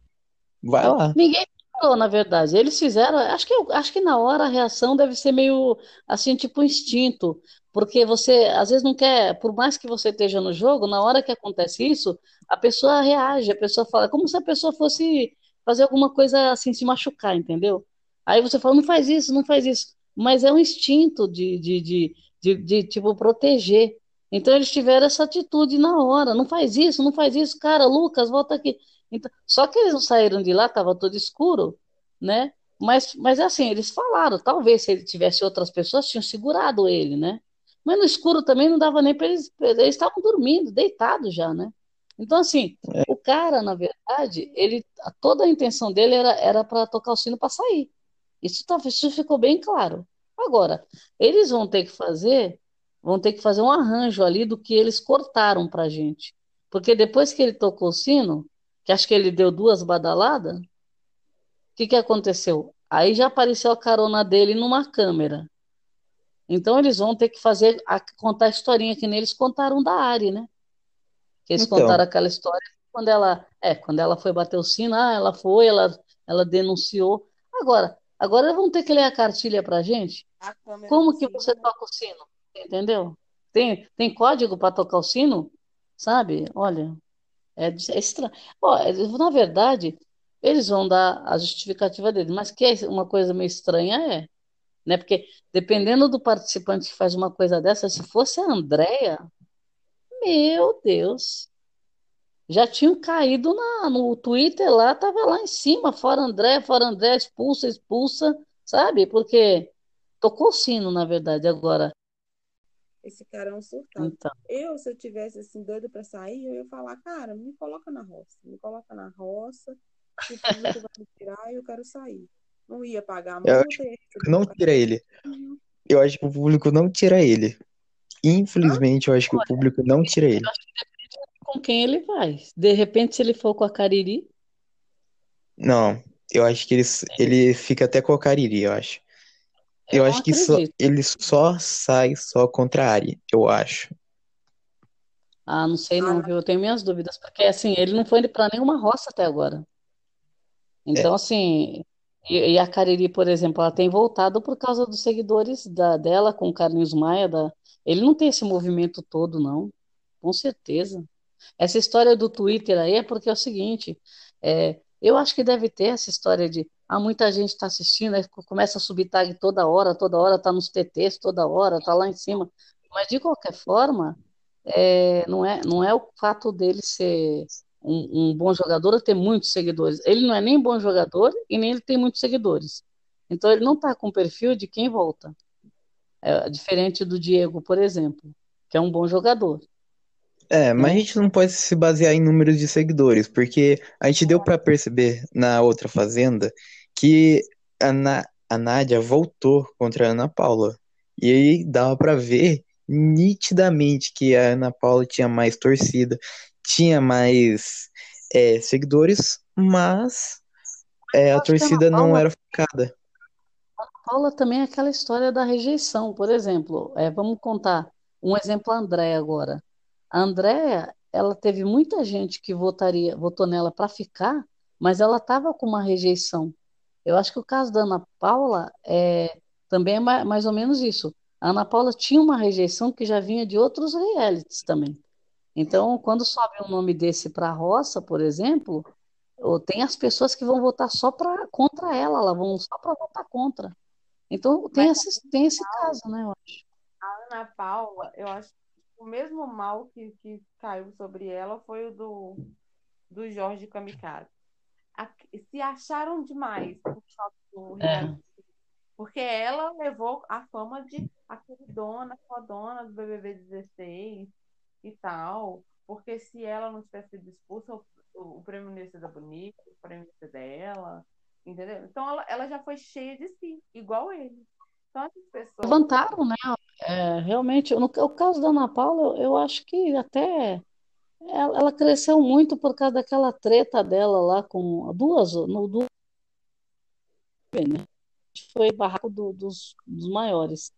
Vai lá.
Ninguém falou, na verdade. Eles fizeram, acho que, acho que na hora a reação deve ser meio assim, tipo instinto. Porque você, às vezes, não quer, por mais que você esteja no jogo, na hora que acontece isso, a pessoa reage, a pessoa fala, é como se a pessoa fosse fazer alguma coisa assim, se machucar, entendeu? Aí você fala, não faz isso, não faz isso. Mas é um instinto de, de, de, de, de tipo, proteger. Então eles tiveram essa atitude na hora, não faz isso, não faz isso, cara, Lucas, volta aqui. Então, só que eles não saíram de lá, estava todo escuro, né? Mas, mas assim, eles falaram, talvez se ele tivesse outras pessoas, tinham segurado ele, né? Mas no escuro também não dava nem para eles, eles estavam dormindo, deitados já, né? Então, assim, o cara, na verdade, ele, toda a intenção dele era era para tocar o sino para sair. Isso, tá, isso ficou bem claro. Agora, eles vão ter que fazer, vão ter que fazer um arranjo ali do que eles cortaram pra gente. Porque depois que ele tocou o sino, que acho que ele deu duas badaladas, o que, que aconteceu? Aí já apareceu a carona dele numa câmera. Então eles vão ter que fazer, a, contar a historinha que neles contaram da Ari, né? Que eles
Então.
contaram aquela história quando ela, é, quando ela foi bater o sino, ah, ela foi, ela, ela denunciou. Agora, agora vão ter que ler a cartilha pra gente.
A
Como que você toca o sino? Entendeu? Tem, tem código para tocar o sino? Sabe? Olha, é, é estranho. Ó, é, na verdade, eles vão dar a justificativa deles, mas que é uma coisa meio estranha é, né? Porque dependendo do participante que faz uma coisa dessa, se fosse a Andrea, meu Deus, já tinham caído na, no Twitter lá, tava lá em cima, fora André, fora André, expulsa, expulsa, sabe? Porque tocou o sino, na verdade, agora.
Esse cara é um surtado.
Então,
Eu, se eu tivesse assim, doido pra sair, eu ia falar, cara, me coloca na roça. Me coloca na roça, que o público vai me tirar e eu quero sair. Não ia pagar a
Eu
multa,
não tira ele. Eu acho que o público não tira ele. Infelizmente, eu acho que o público não tira ele.
Com quem ele vai? De repente, se ele for com a Cariri,
Não, eu acho que ele, ele fica até com a Cariri, eu acho. Eu
eu
acho que só, ele só sai só contra a Ari, eu acho.
Ah, não sei não, viu? Eu tenho minhas dúvidas, porque assim, ele não foi para nenhuma roça até agora. Então, assim, e, e a Cariri, por exemplo, ela tem voltado por causa dos seguidores da, dela com o Carlinhos Maia. Da... Ele não tem esse movimento todo, não, com certeza. Essa história do Twitter aí é porque é o seguinte, é, eu acho que deve ter essa história de, ah, muita gente está assistindo, aí começa a subir tag toda hora, toda hora, tá nos TTs toda hora, tá lá em cima. Mas de qualquer forma, é, não é, não é o fato dele ser um, um bom jogador ou ter muitos seguidores. Ele não é nem bom jogador e nem ele tem muitos seguidores. Então ele não está com o perfil de quem volta. É diferente do Diego, por exemplo, que é um bom jogador.
É, mas a
né?
gente não pode se basear em números de seguidores, porque a gente deu pra perceber na outra fazenda que a, Na- a Nádia voltou contra a Ana Paula. E aí dava pra ver nitidamente que a Ana Paula tinha mais torcida, tinha mais é, seguidores, mas é, a
a
torcida não
Paula,
era focada.
Paula também é aquela história da rejeição. Por exemplo, é, vamos contar um exemplo a Andréia agora. A Andréia, ela teve muita gente que votaria, votou nela para ficar, mas ela estava com uma rejeição. Eu acho que o caso da Ana Paula é, também é ma- mais ou menos isso. A Ana Paula tinha uma rejeição que já vinha de outros realities também. Então, quando sobe um nome desse para a roça, por exemplo, tem as pessoas que vão votar só pra, contra ela, elas vão só para votar contra. Então, tem
Mas
esse, tem esse caso, né? eu acho.
a Ana Paula, eu acho o mesmo mal que, que caiu sobre ela foi o do, do Jorge Kamikaze. A- se acharam demais por causa do
É.
Porque ela levou a fama de a queridona, fodona do BBB 16 e tal. Porque se ela não tivesse sido expulsa, o, o, o prêmio não ia ser da Bonita, o prêmio ia ser dela. Entendeu? Então ela, ela já foi cheia de si, igual ele. Então essas pessoas.
Levantaram, né? É, realmente, no o caso da Ana Paula, eu, eu acho que até ela, ela cresceu muito por causa daquela treta dela lá com duas, no do, né? Foi barraco do- dos, dos maiores.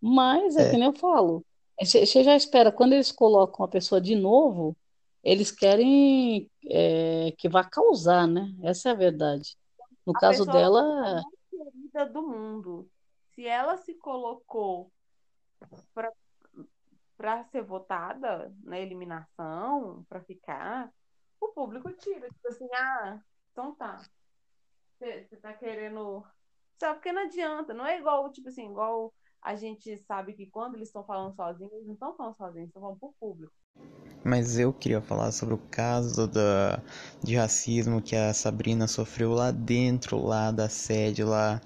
Mas é,
É.
que nem eu falo. Você já espera, quando eles colocam a pessoa de novo, eles querem é, que vá causar, né? Essa é a verdade. No
A
caso
pessoa
dela,
mais querida do mundo. Se ela se colocou para ser votada na eliminação, para ficar, o público tira. Tipo assim, ah, então tá. Você você tá querendo. Sabe, porque não adianta. Não é igual, tipo assim, igual a gente sabe que quando eles estão falando sozinhos, eles não estão falando sozinhos, estão falando pro público.
Mas eu queria falar sobre o caso da, de racismo que a Sabrina sofreu lá dentro, lá da sede, lá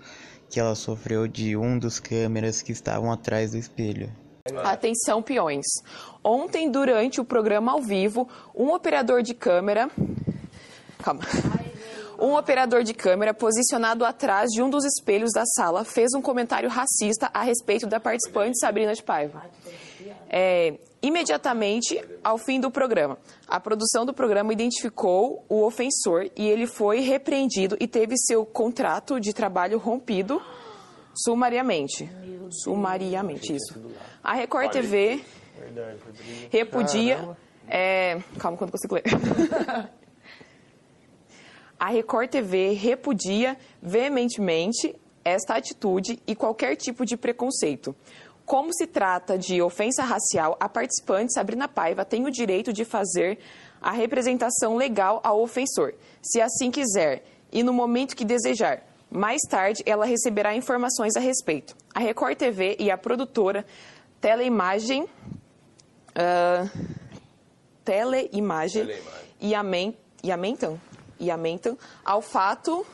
que ela sofreu de um dos câmeras que estavam atrás do espelho.
Atenção, peões. Ontem, durante o programa ao vivo, um operador de câmera. Calma. Um operador de câmera posicionado atrás de um dos espelhos da sala fez um comentário racista a respeito da participante Sabrina de Paiva. É, imediatamente ao fim do programa, a produção do programa identificou o ofensor e ele foi repreendido e teve seu contrato de trabalho rompido sumariamente. Sumariamente, isso. A Record TV repudia. É, calma, quando eu consigo ler. A Record TV repudia veementemente esta atitude e qualquer tipo de preconceito. Como se trata de ofensa racial, a participante Sabrina Paiva tem o direito de fazer a representação legal ao ofensor, se assim quiser, e no momento que desejar. Mais tarde, ela receberá informações a respeito. A Record TV e a produtora Teleimagem. ah, teleimagem e amen- e amentam, e amentam ao fato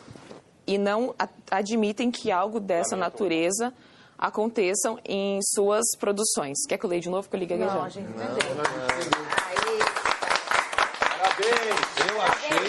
e não a- admitem que algo dessa natureza aconteçam em suas produções. Quer que eu leia de novo? Que eu liguei
Não,
já.
a gente entendeu.
Eu achei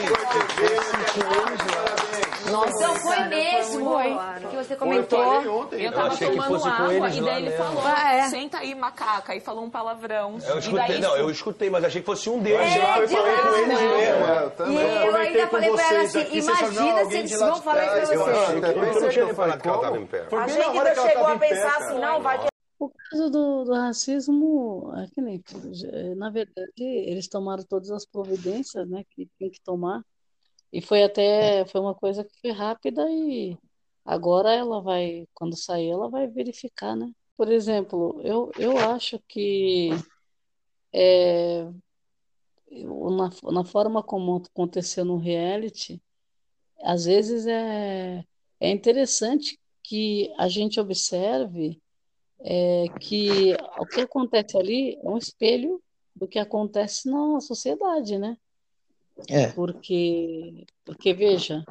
Nossa, então foi mesmo.
Foi.
Que você comentou.
Eu tava
achei que
tomando
fosse com
água
eles
e
lá
daí ele
mesmo.
falou,
Ah, é.
senta aí, macaca, e falou um palavrão.
Eu
e
escutei,
daí,
não, eu escutei, mas achei que fosse um deles.
É,
eu
de
falei com
nada.
eles mesmo.
É, eu
E eu ainda falei pra ela assim, imagina se eles vão falar isso pra
Eu
você.
achei eu não
pensei que eu
falado que ela
falei,
estava em pé.
Foi
A
bem na
gente
hora
ainda
que ela
chegou
tava
a pensar assim, não, vai que
o caso do, do racismo, é que nem, na verdade, eles tomaram todas as providências, né, que tem que tomar. E foi até, foi uma coisa que foi rápida e agora ela vai, quando sair, ela vai verificar, né? Por exemplo, eu, eu acho que é, na, na forma como aconteceu no reality, às vezes é, é interessante que a gente observe é, que o que acontece ali é um espelho do que acontece na sociedade, né?
É.
Porque, porque veja,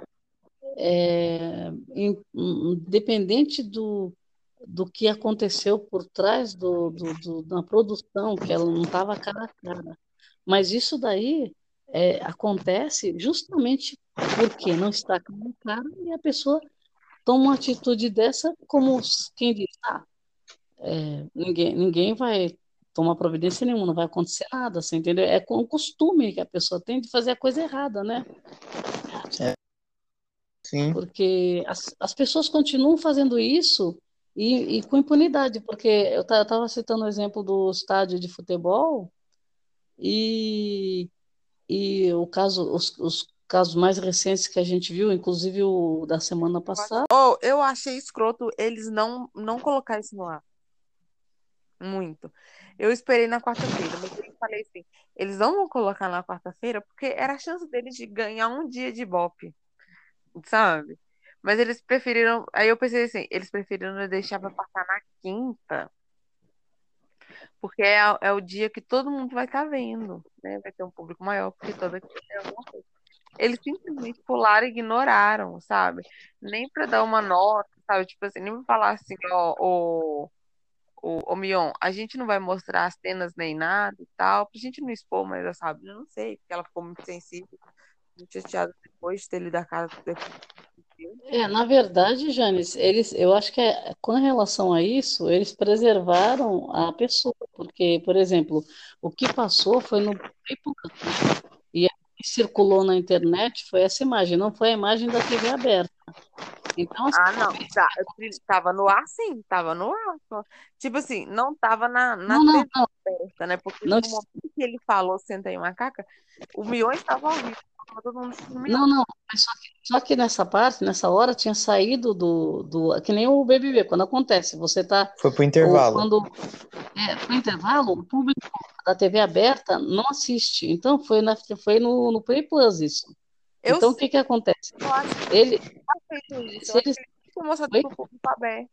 é, in- independente do, do que aconteceu por trás do, do, do- da produção, que ela não estava cara a cara, mas isso daí é, acontece justamente porque não está cara a cara e a pessoa toma uma atitude dessa como quem diz, ah, é, ninguém, ninguém vai tomar providência nenhuma, não vai acontecer nada, você entendeu? É com o costume que a pessoa tem de fazer a coisa errada, né?
Sim.
Porque as, as pessoas continuam fazendo isso e, e com impunidade, porque eu estava citando o exemplo do estádio de futebol e, e o caso, os, os casos mais recentes que a gente viu, inclusive o da semana passada,
Oh, eu achei escroto eles não, não colocar isso no ar. Muito. Eu esperei na quarta-feira, mas eu falei assim, eles não vão colocar na quarta-feira porque era a chance deles de ganhar um dia de Ibope, sabe? Mas eles preferiram, aí eu pensei assim, eles preferiram deixar pra passar na quinta, porque é, é o dia que todo mundo vai estar vendo, né? Vai ter um público maior, porque toda quinta é alguma coisa. Eles simplesmente pularam e ignoraram, sabe? Nem pra dar uma nota, sabe? Tipo assim, nem pra falar assim, ó, o, o, o Mion, a gente não vai mostrar as cenas nem nada e tal, pra gente não expor, eu sabe, eu não sei, porque ela ficou muito sensível, muito chateada depois de ter lido a cara
É, na verdade, Janis, eles, eu acho que é, com relação a isso, eles preservaram a pessoa, porque, por exemplo, o que passou foi no e circulou na internet foi essa imagem, não foi a imagem da TV aberta. Então, assim,
Ah, não. Tá, tava no ar, sim. Tava no ar. Tipo assim, não tava na, na
não, não,
TV
não.
aberta, né? Porque
Não,
no momento que ele falou Senta aí, macaca, o Mion estava ao vivo.
Não, não, mas só que, só que nessa parte, nessa hora, tinha saído do, do. Que nem o BBB, quando acontece, você tá.
Foi pro intervalo.
quando. É, pro intervalo, o público da TV aberta não assiste. Então, foi, na, foi no, no Play Plus isso.
Eu
Então, o que que acontece?
eu acho que
Ele.
tá feito isso.
Se
Eu acho
eles.
que ele tem mostrado
Oi?
pro público aberto.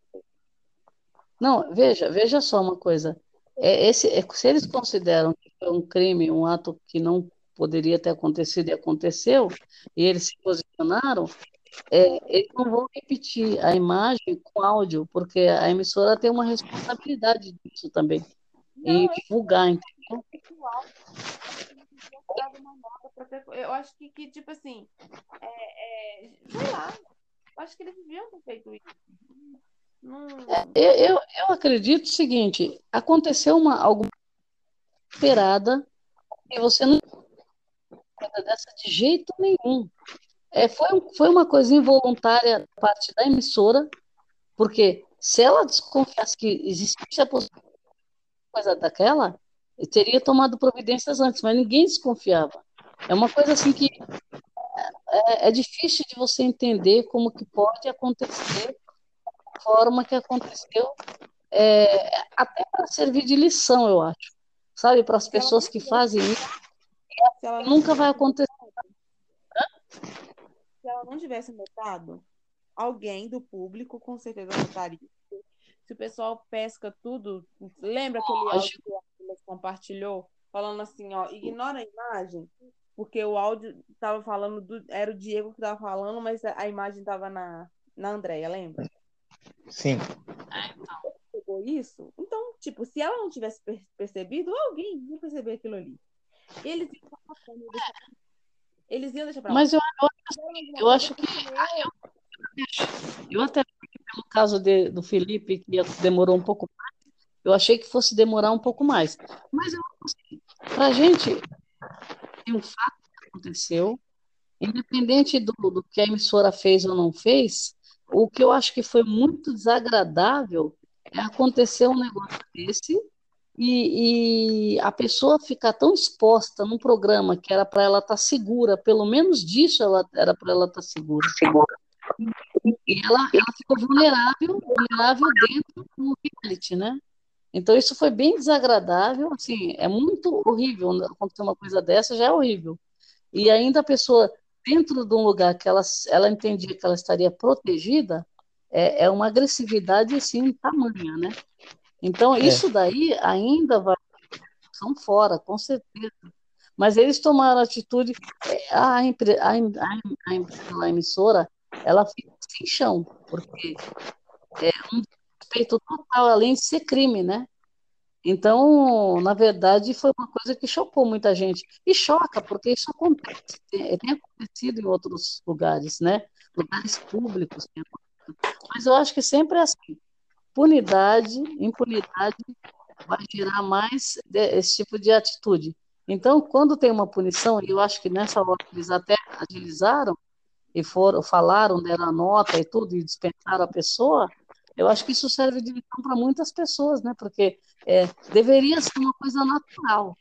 Não, veja, veja só uma coisa. É, esse, é, se eles consideram que foi um crime, um ato que não poderia ter acontecido e aconteceu, e eles se posicionaram, é, eles não vão repetir a imagem com áudio, porque a emissora tem uma responsabilidade disso também,
Não,
e divulgar, entendeu?
Nota pra ter- Eu acho que, que tipo assim, é, é, sei lá, eu acho que eles deviam ter feito isso. Não,
Eu, eu, eu acredito o seguinte, aconteceu uma, alguma esperada e você não coisa dessa de jeito nenhum. É, foi, foi uma coisa involuntária da parte da emissora, porque se ela desconfiasse que existisse a possibilidade de coisa daquela, teria tomado providências antes, mas ninguém desconfiava. É uma coisa assim que é, é difícil de você entender como que pode acontecer da forma que aconteceu, é, até para servir de lição, eu acho. Sabe, para as pessoas que fazem isso, nunca vai acontecer.
se ela não tivesse notado, alguém do público com certeza notaria. Se o pessoal pesca tudo, lembra aquele áudio Atlas compartilhou, falando assim, ó, ignora a imagem, porque o áudio estava falando do, era o Diego que estava falando, mas a, imagem estava na, na Andréia, lembra?
Sim.
Pegou isso? Então, tipo, se ela não tivesse per- percebido, alguém ia perceber aquilo ali. Eles iam deixar pra lá, iam deixar pra lá. Eeles iam deixar pra lá.
Mas eu, eu, acho que
eu
até pelo caso de- do Felipe, que demorou um pouco mais, eu achei que fosse demorar um pouco mais. Mas eu, assim, pra gente, tem um fato que aconteceu, independente do, do que a emissora fez ou não fez, o que eu acho que foi muito desagradável é acontecer um negócio desse e, e a pessoa ficar tão exposta num programa que era para ela estar segura, pelo menos disso ela era para ela estar segura. E ela, ela ficou vulnerável, vulnerável dentro do reality, né? Então isso foi bem desagradável, assim, é muito horrível acontecer uma coisa dessa, já é horrível. E ainda a pessoa dentro de um lugar que ela, ela entendia que ela estaria protegida, é, é uma agressividade assim tamanha, né? Então
É.
isso daí ainda vai são fora, com certeza. Mas eles tomaram atitude, é, a, empre, a, a, a, a emissora, ela fica sem chão, porque é um respeito total, além de ser crime, né? Então, na verdade, foi uma coisa que chocou muita gente. E choca, porque isso acontece, tem, tem acontecido em outros lugares, né? Lugares públicos. Mas eu acho que sempre é assim. Punidade, impunidade vai gerar mais de- esse tipo de atitude. Então, quando tem uma punição, e eu acho que nessa hora eles até agilizaram e foram, falaram, deram a nota e tudo, e dispensaram a pessoa, eu acho que isso serve de lição para muitas pessoas, né? Porque é, deveria ser uma coisa natural,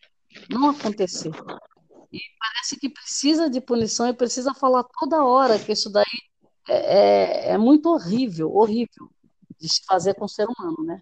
não acontecer. E parece que precisa de punição e precisa falar toda hora que isso daí é, é, é muito horrível, horrível de se fazer com o ser humano, né?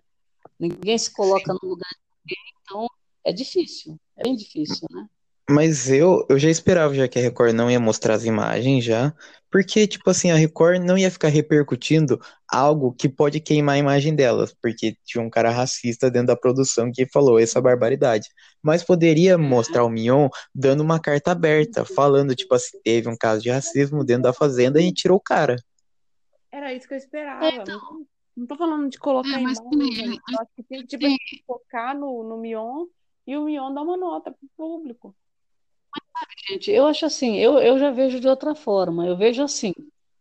Ninguém se coloca no lugar de ninguém, então é difícil, é bem difícil, né?
Mas eu, eu já esperava já que a Record não ia mostrar as imagens já, porque, tipo assim, a Record não ia ficar repercutindo algo que pode queimar a imagem delas, porque tinha um cara racista dentro da produção que falou essa barbaridade. Mas poderia mostrar o Mion dando uma carta aberta, falando, tipo assim, teve um caso de racismo dentro da fazenda e tirou o cara.
Era isso que eu esperava. Não, não tô falando de colocar
É, mas
imagem,
também,
Eu acho que tem que, tipo,
tem-
assim, focar no, no Mion e o Mion dar uma nota pro público.
Gente, eu acho assim, eu, eu já vejo de outra forma. Eu vejo assim,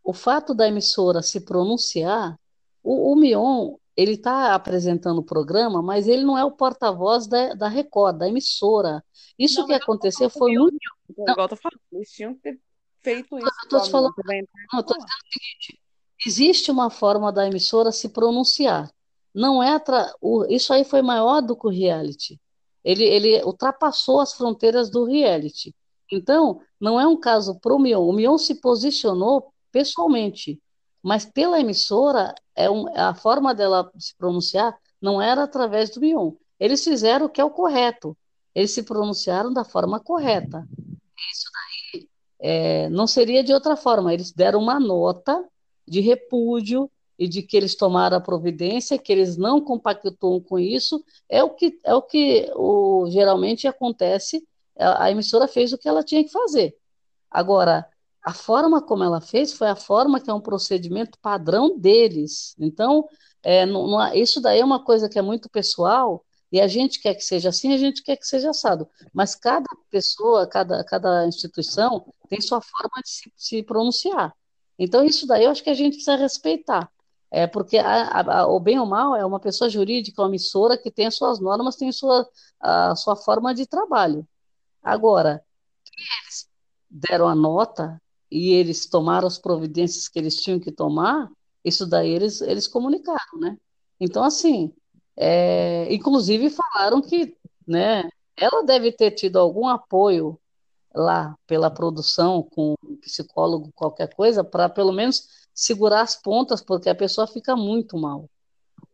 o fato da emissora se pronunciar, o, o Mion, ele está apresentando o programa, mas ele não é o porta-voz da, da Record, da emissora. Isso
Não,
que aconteceu foi
do
muito.
Mion. Então, igual eu falando, eles tinham que ter feito isso.
Eu tô te falando,
Mion,
não, eu tô dizendo o seguinte, existe uma forma da emissora se pronunciar. Não é atra... o... isso aí foi maior do que o reality. Ele, ele ultrapassou as fronteiras do reality. Então, não é um caso para o Mion. O Mion se posicionou pessoalmente, mas pela emissora, é um, a forma dela se pronunciar não era através do Mion. Eles fizeram o que é o correto. Eles se pronunciaram da forma correta. Isso daí é, não seria de outra forma. Eles deram uma nota de repúdio e de que eles tomaram a providência, que eles não compactuam com isso, é o que é o que o, geralmente acontece. A, emissora fez o que ela tinha que fazer. Agora, a forma como ela fez foi a forma que é um procedimento padrão deles. Então, é, não, não, isso daí é uma coisa que é muito pessoal, e a gente quer que seja assim, a gente quer que seja assado. Mas cada pessoa, cada, cada instituição tem sua forma de se, se pronunciar. Então, isso daí eu acho que a gente precisa respeitar. É porque a, a, o bem ou mal é uma pessoa jurídica, uma emissora que tem as suas normas, tem sua, a sua forma de trabalho. Agora, eles deram a nota e eles tomaram as providências que eles tinham que tomar, isso daí eles, eles comunicaram, né? Então, assim, é, inclusive falaram que, né, ela deve ter tido algum apoio lá pela produção com um psicólogo, qualquer coisa, para pelo menos segurar as pontas, porque a pessoa fica muito mal.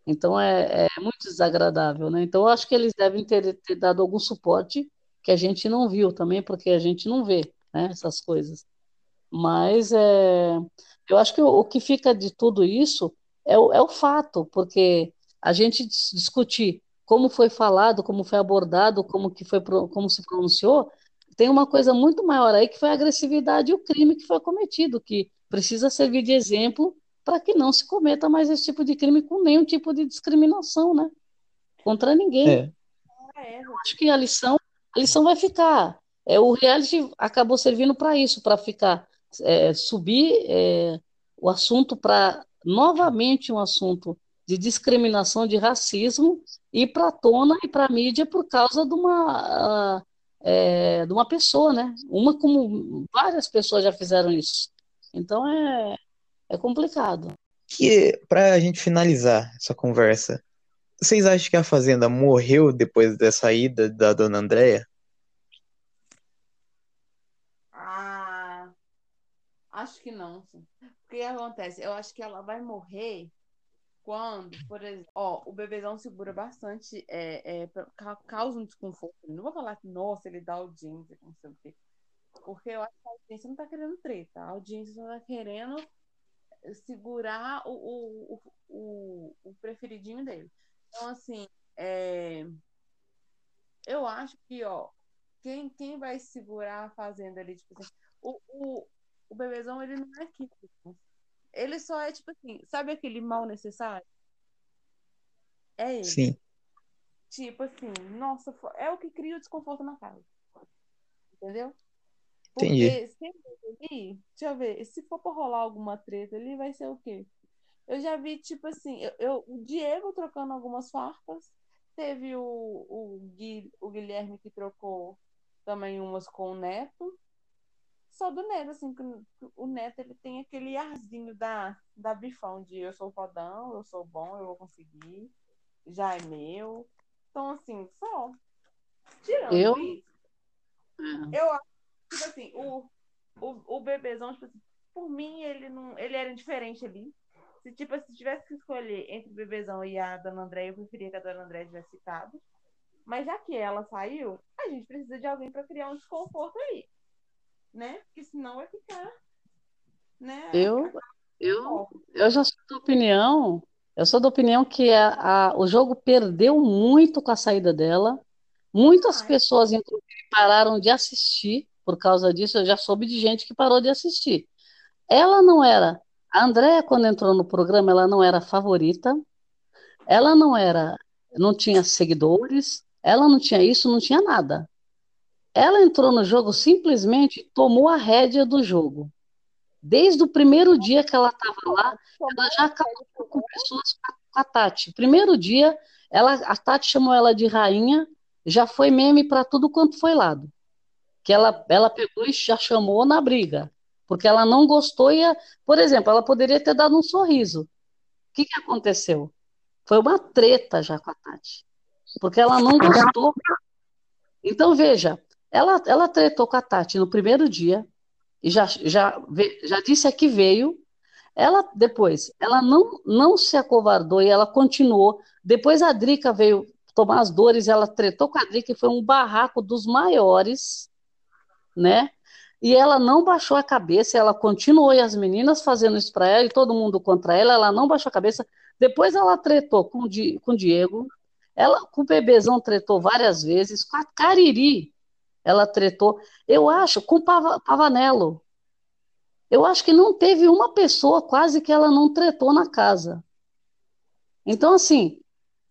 Então é, é muito desagradável, né? Então eu acho que eles devem ter, ter, dado algum suporte que a gente não viu também, porque a gente não vê né, essas coisas. Mas é, eu acho que o, o que fica de tudo isso é o, é o fato, porque a gente discutir como foi falado, como foi abordado, como que foi como se pronunciou, tem uma coisa muito maior aí que foi a agressividade e o crime que foi cometido, que precisa servir de exemplo para que não se cometa mais esse tipo de crime com nenhum tipo de discriminação, né? Contra ninguém. É. Eu acho que a lição, a lição vai ficar. É, o reality acabou servindo para isso, para ficar é, subir é, o assunto para novamente um assunto de discriminação, de racismo, ir para tona e para a mídia por causa de uma, uh, é, de uma pessoa, né? Uma como várias pessoas já fizeram isso. Então é, é complicado.
Que para a gente finalizar essa conversa, vocês acham que a Fazenda morreu depois da saída da dona Andréia?
Ah, acho que não. O que acontece? Eu acho que ela vai morrer quando, por exemplo, ó, o bebezão segura bastante, é, é, causa um desconforto. Não vou falar que, nossa, ele dá audiência, não sei o quê. Porque eu acho que a audiência não tá querendo treta. A audiência só tá querendo segurar o, o, o, o preferidinho dele. Então, assim, é... eu acho que, ó, quem, quem vai segurar a fazenda ali, tipo assim, o, o, o bebezão, ele não é químico. Ele só é, tipo assim, sabe aquele mal necessário? É ele.
Sim.
Tipo assim, nossa, é o que cria o desconforto na casa. Entendeu?
Entendi.
Porque se ali, deixa eu ver, se for pra rolar alguma treta ali, vai ser o quê? Eu já vi, tipo assim, eu, eu o Diego trocando algumas farpas, teve o, o, Gui, o Guilherme que trocou também umas com o Neto. Só do Neto, assim, que o Neto ele tem aquele arzinho da, da bifão de eu sou fodão, eu sou bom, eu vou conseguir, já é meu. Então, assim, só. Tirando
eu?
isso, eu acho tipo assim, o, o, o bebezão, tipo assim, por mim, ele não. Ele era indiferente ali. Se, tipo, se tivesse que escolher entre o bebezão e a dona André, eu preferia que a dona André tivesse ficado. Mas já que ela saiu, a gente precisa de alguém para criar um desconforto aí. Né? Porque senão vai ficar. Né?
Eu, eu, eu já sou da opinião. Eu sou da opinião que a, a, o jogo perdeu muito com a saída dela. Muitas pessoas, inclusive, pararam de assistir por causa disso, eu já soube de gente que parou de assistir. Ela não era. A Andréia, quando entrou no programa, ela não era favorita, ela não era, não tinha seguidores, ela não tinha isso, não tinha nada. Ela entrou no jogo simplesmente tomou a rédea do jogo. Desde o primeiro dia que ela estava lá, ela já acabou com pessoas com a Tati. Primeiro dia, ela, a Tati chamou ela de rainha, já foi meme para tudo quanto foi lado que ela, ela pegou e já chamou na briga, porque ela não gostou e, por exemplo, ela poderia ter dado um sorriso. O que que aconteceu? Foi uma treta já com a Tati, porque ela não gostou. Então, veja, ela, ela tretou com a Tati no primeiro dia, e já, já, já disse a que veio. Ela, depois, ela não, não se acovardou e ela continuou. Depois a Drica veio tomar as dores, ela tretou com a Drica e foi um barraco dos maiores, né? E ela não baixou a cabeça, ela continuou, e as meninas fazendo isso para ela, e todo mundo contra ela, ela não baixou a cabeça. Depois ela tretou com, Di, com o Diego, ela com o Bebezão tretou várias vezes, com a Cariri ela tretou. Eu acho, com o Pavanello. Eu acho que não teve uma pessoa quase que ela não tretou na casa. Então, assim,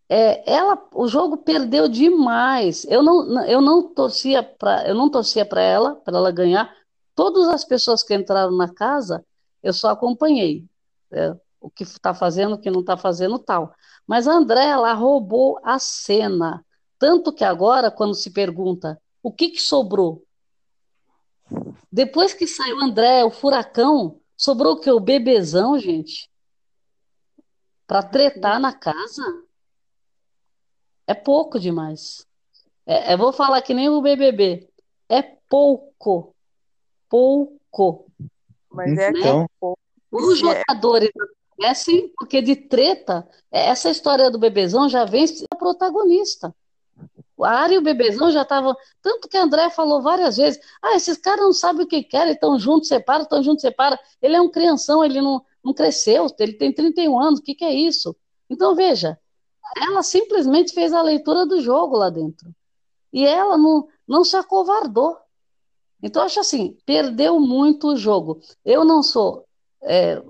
é, ela, o jogo perdeu demais. Eu não, eu não torcia para, eu não torcia para ela, para ela ganhar. Todas as pessoas que entraram na casa, eu só acompanhei. É, o que está fazendo, o que não está fazendo, tal. Mas a André, ela roubou a cena. Tanto que agora, quando se pergunta o que, que sobrou? Depois que saiu o André, o furacão, sobrou o que? O bebezão, gente? Para tretar na casa? É pouco demais. É, eu vou falar que nem o BBB. É pouco. Pouco.
Mas é
né?
pouco.
Os jogadores conhecem, porque de treta, essa história do bebezão já vem a protagonista. A Ari e o Bebezão já estavam. Tanto que André falou várias vezes: ah, esses caras não sabem o que querem, estão juntos, separam, estão juntos, separam. Ele é um crianção, ele não, não cresceu, ele tem 31 anos, o que, que é isso? Então, veja, ela simplesmente fez a leitura do jogo lá dentro. E ela não, não se acovardou. Então, acho assim, perdeu muito o jogo. Eu não sou, é,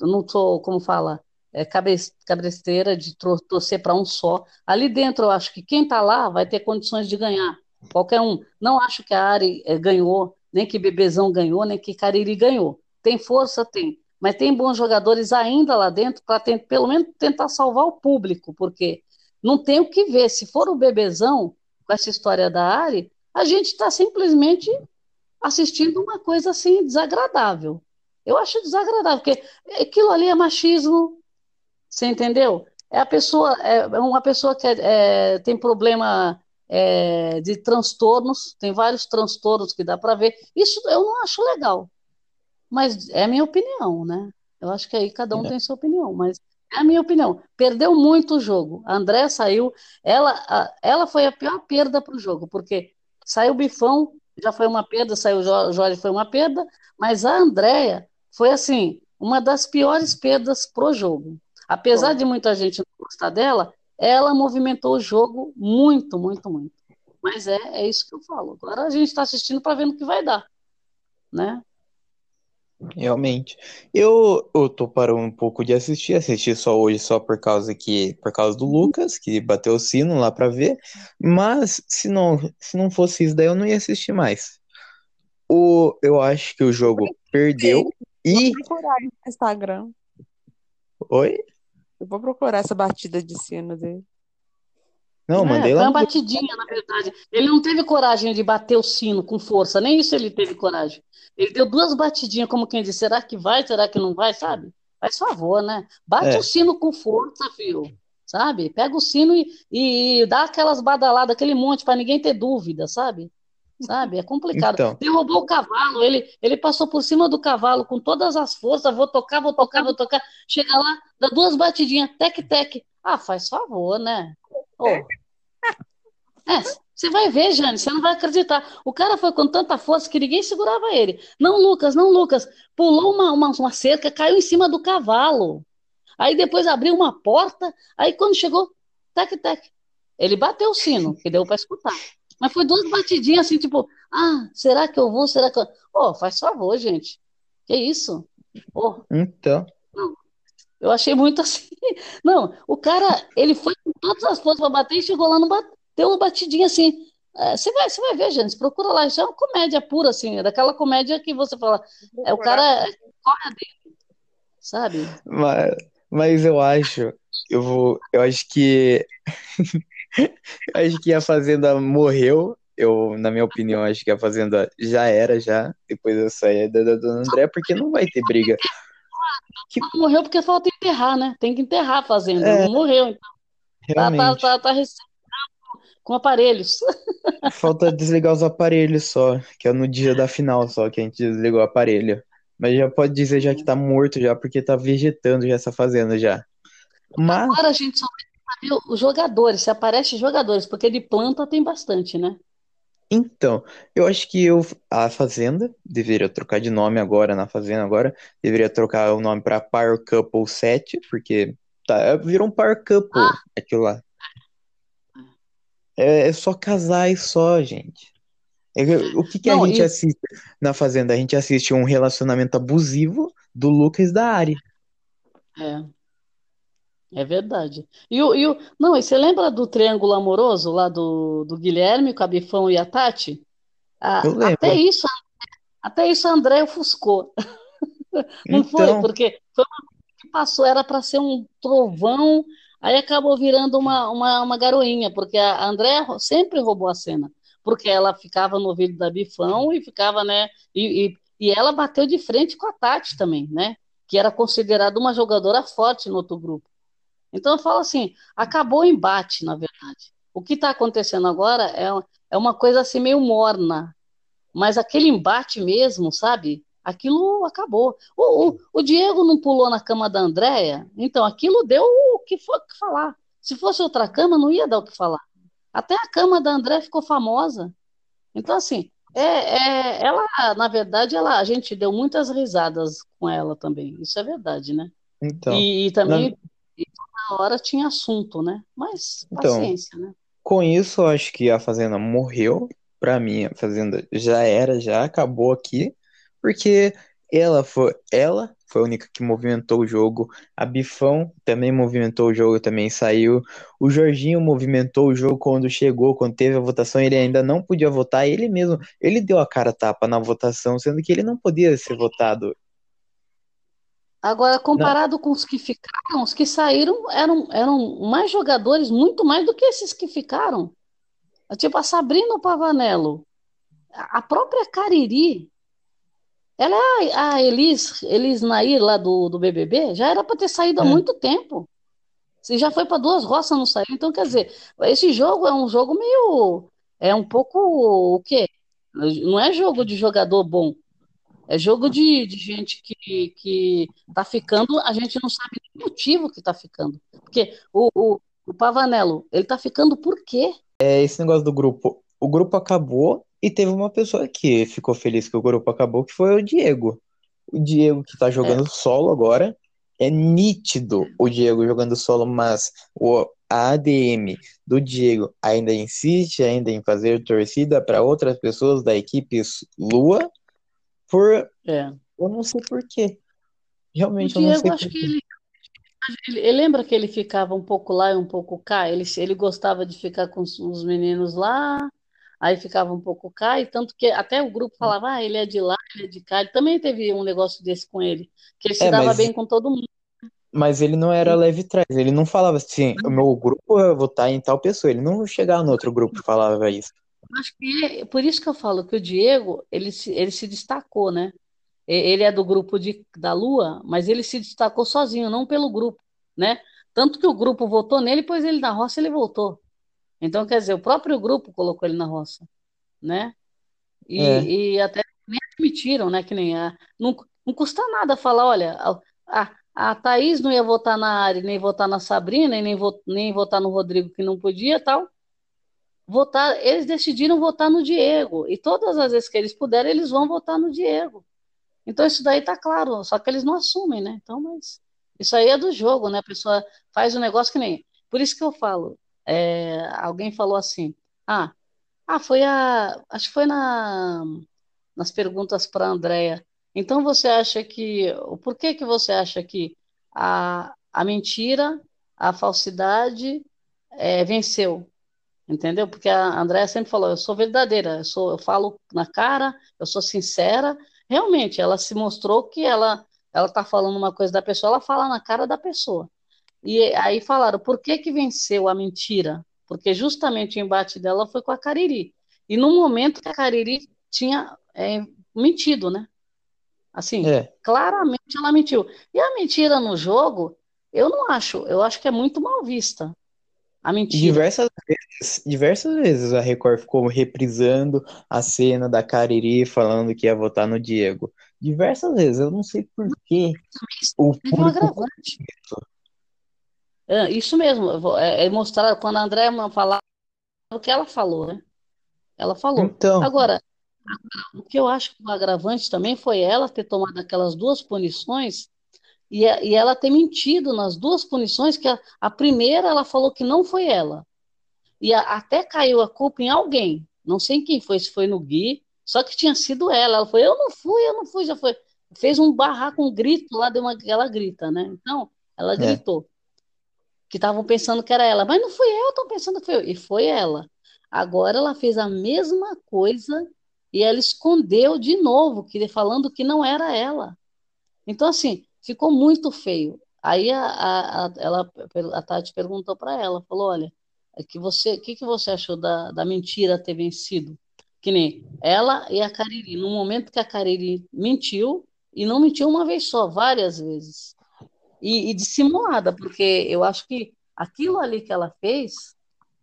não sou, como fala, é, cabeceira de torcer para um só. Ali dentro, eu acho que quem está lá vai ter condições de ganhar. Qualquer um. Não acho que a Ari é, ganhou, nem que Bebezão ganhou, nem que Cariri ganhou. Tem força? Tem. Mas tem bons jogadores ainda lá dentro para pelo menos tentar salvar o público, porque não tem o que ver. Se for o Bebezão, com essa história da Ari, a gente está simplesmente assistindo uma coisa assim desagradável. Eu acho desagradável, porque aquilo ali é machismo, você entendeu? É a pessoa, é uma pessoa que é, é, tem problema é, de transtornos, tem vários transtornos que dá para ver. Isso eu não acho legal, mas é a minha opinião, né? Eu acho que aí cada um é. tem sua opinião, mas é a minha opinião. Perdeu muito o jogo. A André saiu, ela, ela foi a pior perda para o jogo, porque saiu o Bifão, já foi uma perda, saiu o Jorge, foi uma perda, mas a Andréia foi assim, uma das piores perdas pro jogo. Apesar de muita gente não gostar dela, ela movimentou o jogo muito, muito, muito. Mas é, é isso que eu falo. Agora a gente está assistindo para ver no que vai dar, né?
Realmente. Eu, eu tô parando um pouco de assistir, assisti só hoje só por causa que por causa do Lucas, que bateu o sino lá para ver, mas se não se não fosse isso daí eu não ia assistir mais. O eu acho que o jogo perdeu e
procurar no Instagram.
Oi?
Eu vou procurar essa batida de sino dele.
Não,
É,
mandei
foi
lá
uma
no grupo.
batidinha, na verdade. Ele não teve coragem de bater o sino com força, nem isso ele teve coragem. Ele deu duas batidinhas, como quem diz, será que vai, será que não vai, sabe? Faz favor, né? Bate
É.
o sino com força, filho, sabe? Pega o sino e, e dá aquelas badaladas, aquele monte, para ninguém ter dúvida, sabe? Sabe? É complicado.
Então.
Derrubou o cavalo, ele, ele passou por cima do cavalo com todas as forças, vou tocar, vou tocar, vou tocar. Chega lá, dá duas batidinhas, tec-tec. Ah, faz favor, né? Ô. É, você vai ver, Jane, você não vai acreditar. O cara foi com tanta força que ninguém segurava ele. Não, Lucas, não, Lucas. Pulou uma, uma, uma cerca, caiu em cima do cavalo. Aí depois abriu uma porta, aí quando chegou, tec-tec. Ele bateu o sino, que deu para escutar. Mas foi duas batidinhas assim, tipo, ah, será que eu vou? Será que eu. Ô, faz favor, gente. Que isso? Ô,
Então,
eu achei muito assim. Não, o cara, ele foi com todas as forças para bater e chegou lá, não bateu, deu uma batidinha assim. É, Você vai, você vai ver, gente, procura lá. Isso é uma comédia pura, assim, é daquela comédia que você fala, é o cara corre a dele, sabe?
mas, mas eu acho, eu vou, eu acho que eu acho que a Fazenda morreu. eu, na minha opinião, acho que a Fazenda já era, já, depois da saída da Dona André, porque não vai ter briga.
Que... Morreu porque falta enterrar, né? Tem que enterrar a Fazenda.
É,
não morreu, então. Tá, tá,
Realmente.
tá, tá recém- com aparelhos.
Falta desligar os aparelhos só, que é no dia da final só que a gente desligou o aparelho. Mas já pode dizer já que tá morto já, porque tá vegetando já essa fazenda já. Mas,
Agora a gente só vai saber os jogadores, se aparece jogadores, porque de planta tem bastante, né?
então, eu acho que eu, a fazenda deveria trocar de nome agora, na fazenda agora, deveria trocar o nome pra Power Couple 7, porque tá, virou um Power Couple aquilo lá. É, é só casais só, gente. É que- O que que a
Não,
gente
e-
assiste na Fazenda? A gente assiste um relacionamento abusivo do Lucas da Ari.
É. É verdade. E o, e o, não, e você lembra do triângulo amoroso lá do, do Guilherme, o Cabifão e a Tati? Ah,
Eu lembro.
até isso, até isso a André ofuscou. Não foi?
Então.
Porque foi uma coisa que passou, era para ser um trovão, aí acabou virando uma, uma, uma garoinha, porque a André sempre roubou a cena, porque ela ficava no ouvido da Bifão e ficava, né? E, e, e ela bateu de frente com a Tati também, né? Que era considerada uma jogadora forte no outro grupo. Então eu falo assim, acabou o embate, na verdade. O que está acontecendo agora é, é uma coisa assim meio morna, mas aquele embate mesmo, sabe? Aquilo acabou. O, o, o Diego não pulou na cama da Andréia, então aquilo deu o que foi que falar. Se fosse outra cama, não ia dar o que falar. Até a cama da André ficou famosa. Então, assim, é, é, ela, na verdade, ela, a gente deu muitas risadas com ela também. Isso é verdade, né?
Então,
E, e também
na-
hora tinha assunto, né? Mas
Então,
paciência, né?
com isso, eu acho que a Fazenda morreu. Pra mim, a Fazenda já era, já acabou aqui, porque ela foi, ela foi a única que movimentou o jogo. A Bifão também movimentou o jogo, também saiu. O Jorginho movimentou o jogo quando chegou, quando teve a votação, ele ainda não podia votar. Ele mesmo, ele deu a cara tapa na votação, sendo que ele não podia ser votado.
Agora, comparado com os que ficaram, os que saíram eram, eram mais jogadores, muito mais do que esses que ficaram. Tipo, a Sabrina Pavanello, a própria Cariri, ela é a, a Elis, Elis Nair lá do, do BBB, já era para ter saído há
É.
muito tempo. Se já foi para duas roças, não saiu. Então, quer dizer, esse jogo é um jogo meio. É um pouco. O quê? Não é jogo de jogador bom. É jogo de, de gente que, que tá ficando, a gente não sabe o motivo que tá ficando. Porque o, o, o Pavanello, ele tá ficando por quê?
É esse negócio do grupo. O grupo acabou e teve uma pessoa que ficou feliz que o grupo acabou, que foi o Diego. O Diego que tá jogando solo agora. É nítido o Diego jogando solo, mas o, a ADM do Diego ainda insiste ainda em fazer torcida para outras pessoas da equipe Lua por
É.
eu não sei por quê.
O
Realmente eu não sei
acho
por
que ele, ele, ele lembra que ele ficava um pouco lá e um pouco cá? Ele, ele gostava de ficar com os meninos lá, aí ficava um pouco cá, e tanto que até o grupo falava, ah, ele é de lá, ele é de cá. Ele também teve um negócio desse com ele, que ele se
É,
dava
mas-
bem com todo mundo.
Mas ele não era leve trás, ele não falava assim, o meu grupo vai votar em tal pessoa, ele não chegava no outro grupo e falava isso.
Acho que é por isso que eu falo que o Diego, ele se, ele se destacou, né? Ele é do grupo de, da Lua, mas ele se destacou sozinho, não pelo grupo, né? Tanto que o grupo votou nele, pois ele na roça ele voltou. Então, quer dizer, o próprio grupo colocou ele na roça, né? E,
É.
e até nem admitiram, né? Que nem a, não, não custa nada falar, olha, a, a, Thaís não ia votar na Ari, nem votar na Sabrina, e nem, vo- nem votar no Rodrigo, que não podia, tal votar, eles decidiram votar no Diego. E todas as vezes que eles puderem, eles vão votar no Diego. Então isso daí tá claro, só que eles não assumem, né? Então, mas isso aí é do jogo, né? A pessoa faz um negócio que nem. Por isso que eu falo. É, alguém falou assim: ah, ah, foi a. Acho que foi na, nas perguntas para a Andrea. Então você acha que. Por que que você acha que a, a mentira, a falsidade é, venceu? Entendeu? Porque a Andréia sempre falou, eu sou verdadeira, eu sou, eu falo na cara, eu sou sincera. Realmente, ela se mostrou que ela ela está falando uma coisa da pessoa, ela fala na cara da pessoa. E aí falaram, por que que venceu a mentira? Porque justamente o embate dela foi com a Cariri. e no momento que a Cariri tinha é, mentido, né? Assim,
É.
claramente ela mentiu. E a mentira no jogo, eu não acho, eu acho que é muito mal vista. A mentira.
Diversas vezes, diversas vezes a Record ficou reprisando a cena da Cariri falando que ia votar no Diego. Diversas vezes, eu não sei por. O
Teve um
público
agravante. É, isso mesmo, é, é mostrar quando a Andréa falava o que ela falou, né? Ela falou.
Então.
Agora, o que eu acho que o agravante também foi ela ter tomado aquelas duas punições e, a- e ela ter mentido nas duas punições, que a, a primeira ela falou que não foi ela. E a- até caiu a culpa em alguém. Não sei em quem foi, se foi no Gui, só que tinha sido ela. Ela foi, eu não fui, eu não fui, já foi. Fez um barraco, um grito lá, deu uma, ela grita, né? Então, ela
É.
gritou que estavam pensando que era ela, mas não fui eu, estão pensando que foi eu. E foi ela. Agora ela fez a mesma coisa e ela escondeu de novo, que, falando que não era ela. Então, assim, ficou muito feio. Aí a, a, a, ela, a Tati perguntou para ela, falou, olha, é que você, que, que você achou da, da mentira ter vencido? Que nem ela e a Cariri. No momento que a Cariri mentiu, e não mentiu uma vez só, várias vezes. E, e dissimulada, porque eu acho que aquilo ali que ela fez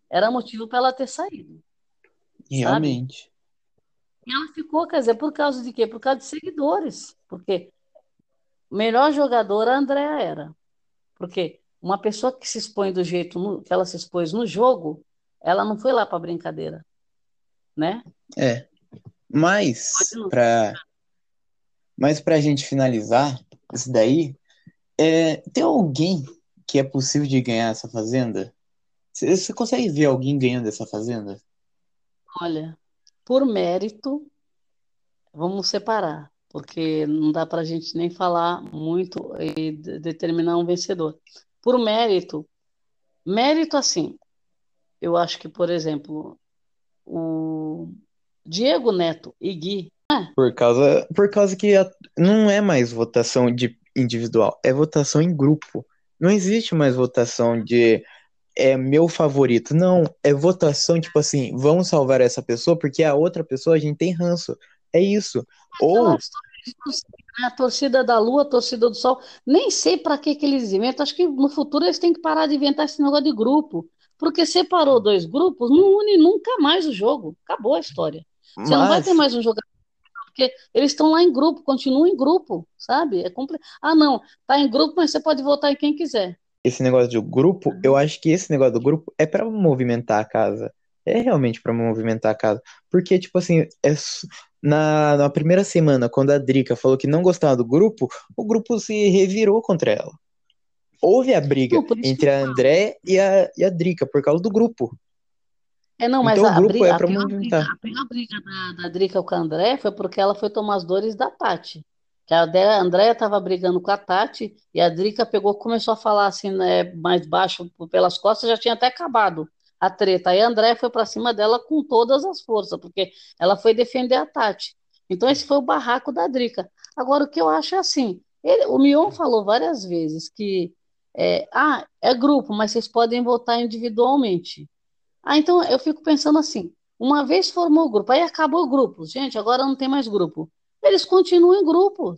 era motivo para ela ter saído.
Realmente.
E ela ficou, quer dizer, por causa de quê? Por causa de seguidores. Porque melhor jogadora a Andrea era. Porque uma pessoa que se expõe do jeito no- que ela se expôs no jogo, ela não foi lá para brincadeira, né?
É. Mas para mas pra gente finalizar isso daí, é, tem alguém que é possível de ganhar essa fazenda? Você consegue ver alguém ganhando essa fazenda?
Olha, por mérito, vamos separar, porque não dá para a gente nem falar muito e de- determinar um vencedor. Por mérito, mérito assim, eu acho que, por exemplo, o Diego Neto e Gui,
Por causa, por causa que a- não é mais votação de individual, é votação em grupo. Não existe mais votação de é meu favorito. Não, é votação tipo assim, vamos salvar essa pessoa porque a outra pessoa a gente tem ranço. É isso. Ou
né, a torcida da Lua, a torcida do Sol, nem sei para que que eles inventam. Acho que no futuro eles têm que parar de inventar esse negócio de grupo, porque separou dois grupos, não une nunca mais o jogo. Acabou a história. Você não vai
Mas-
ter mais um jogador, porque eles estão lá em grupo, continuam em grupo, sabe? É compli... Ah, não, tá em grupo, mas você pode votar em quem quiser.
esse negócio do grupo, eu acho que esse negócio do grupo é pra movimentar a casa. É realmente pra movimentar a casa. Porque, tipo assim, é na, na primeira semana, quando a Drica falou que não gostava do grupo, o grupo se revirou contra ela. Houve a briga entre a André e a, e a Drica por causa do grupo.
É, não, mas
Então
a,
o grupo
briga,
é
a
movimentar.
a pior briga da, da Drica com a André foi porque ela foi tomar as dores da Tati. Que a Andréia estava brigando com a Tati e a Drica pegou, começou a falar assim, né, mais baixo pelas costas, já tinha até acabado a treta. Aí a Andréia foi para cima dela com todas as forças, porque ela foi defender a Tati. Então esse foi o barraco da Drica. Agora o que eu acho é assim, ele- o Mion falou várias vezes que é, ah, é grupo, mas vocês podem votar individualmente. Ah, então eu fico pensando assim: uma vez formou o grupo, aí acabou o grupo, gente, agora não tem mais grupo. Eles continuam em grupo.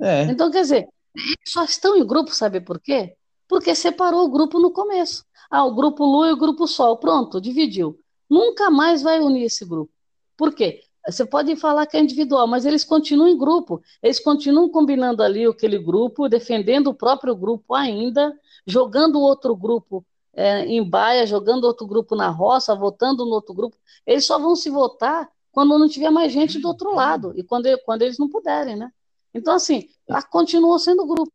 É.
Então, quer dizer, eles só estão em grupo, sabe por quê? Porque separou o grupo no começo. Ah, o grupo Lua e o grupo Sol, pronto, dividiu. Nunca mais vai unir esse grupo. Por quê? Você pode falar que é individual, mas eles continuam em grupo. Eles continuam combinando ali aquele grupo, defendendo o próprio grupo ainda, jogando o outro grupo é, em baia, jogando outro grupo na roça, votando no outro grupo. Eles só vão se votar quando não tiver mais gente do outro lado e quando, quando eles não puderem, né? Então, assim, continua sendo grupo.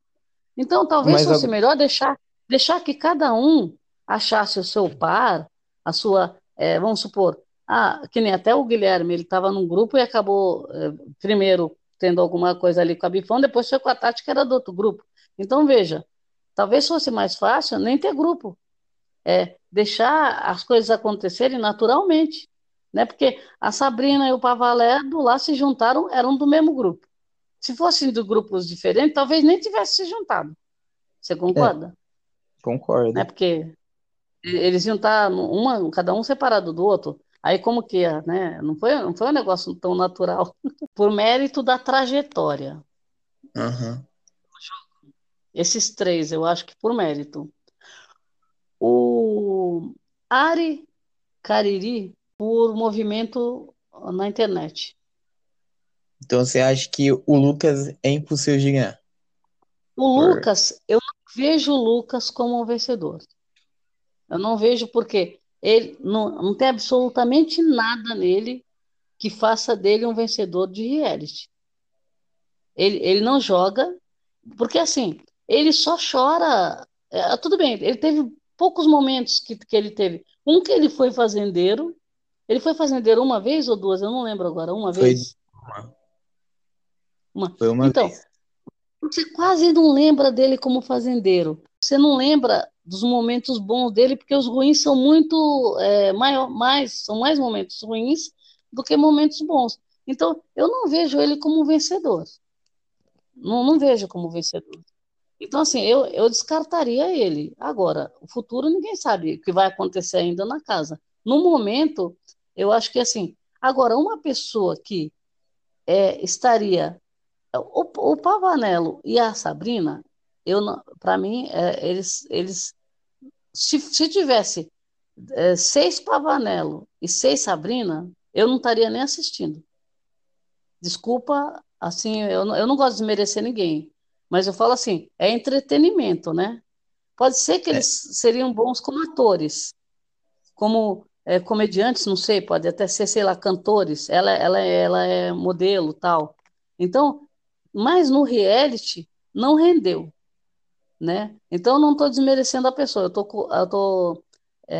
Então, talvez
Mas
fosse
a-
melhor deixar, deixar que cada um achasse o seu par, a sua, é, vamos supor, ah, que nem até o Guilherme, ele estava num grupo e acabou é, primeiro tendo alguma coisa ali com a Bifão, depois foi com a Tati, que era do outro grupo. Então, veja, talvez fosse mais fácil nem ter grupo, é deixar as coisas acontecerem naturalmente, né? Porque a Sabrina e o Pavalédo lá se juntaram, eram do mesmo grupo. Se fossem de grupos diferentes, talvez nem tivessem se juntado. Você concorda?
Concordo.
Né? Porque eles iam estar uma, cada um separado do outro. Aí como que é, né? Não foi, não foi um negócio tão natural. Por mérito da trajetória.
Aham.
Esses três, eu acho que por mérito. O Ari Cariri, por movimento na internet.
Então você acha que o Lucas é impossível de ganhar?
O
Por-
Lucas, eu não vejo o Lucas como um vencedor. Eu não vejo porque ele não, não tem absolutamente nada nele que faça dele um vencedor de reality. Ele, ele não joga, porque assim, ele só chora. é, tudo bem, ele teve poucos momentos que, que ele teve. Um que ele foi fazendeiro. Ele foi fazendeiro uma vez ou duas? Eu não lembro agora. Uma
Foi
vez?
uma.
Uma.
Foi uma
Então,
vez.
você quase não lembra dele como fazendeiro. Você não lembra dos momentos bons dele, porque os ruins são muito é, maior, mais, são mais momentos ruins do que momentos bons. Então, eu não vejo ele como vencedor. Não, não vejo como vencedor. Então, assim, eu, eu descartaria ele. Agora, o futuro ninguém sabe o que vai acontecer ainda na casa. No momento, eu acho que assim. Agora, uma pessoa que é, estaria. O, o Pavanello e a Sabrina, eu para mim, é, eles, eles se, se tivesse é, seis Pavanello e seis Sabrina, eu não estaria nem assistindo. Desculpa, assim, eu, eu não gosto de desmerecer ninguém, mas eu falo assim, é entretenimento, né? Pode ser que eles seriam bons como atores, como é, comediantes, não sei, pode até ser, sei lá, cantores. Ela, ela, ela é modelo, tal. Então, mas no reality não rendeu, né? Então, não estou desmerecendo a pessoa, eu tô, eu tô é,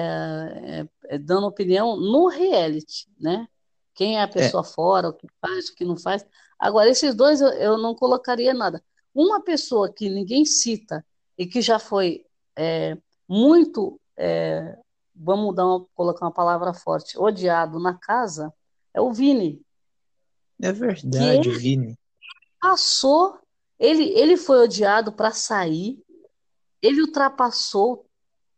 é, é, dando opinião no reality, né? Quem é a pessoa fora, o que faz, o que não faz. Agora, esses dois eu, eu não colocaria nada. Uma pessoa que ninguém cita e que já foi é, muito, é, vamos dar uma, colocar uma palavra forte, odiado na casa, é o Vini.
É verdade,
ele-
Vini.
Passou, ele, ele foi odiado para sair, ele ultrapassou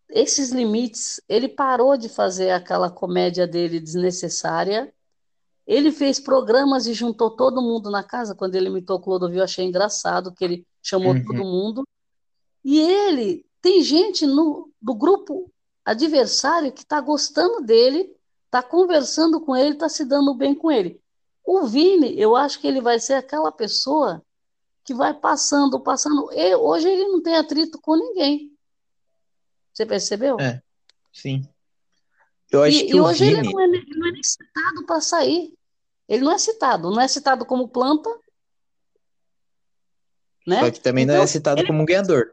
esses limites, ele parou de fazer aquela comédia dele desnecessária. Ele fez programas e juntou todo mundo na casa. Quando ele imitou o Clodovil, eu achei engraçado que ele chamou
Uhum.
todo mundo. E ele tem gente no, do grupo adversário que está gostando dele, está conversando com ele, está se dando bem com ele. O Vini, eu acho que ele vai ser aquela pessoa que vai passando, passando. E hoje ele não tem atrito com ninguém. Você percebeu?
É, sim. Eu acho
E,
que
e hoje ele
Vini.
não é, nem- não é nem citado para sair. Ele não é citado, não é citado como planta, né?
Só que também não
Então,
é citado
ele-
como ganhador.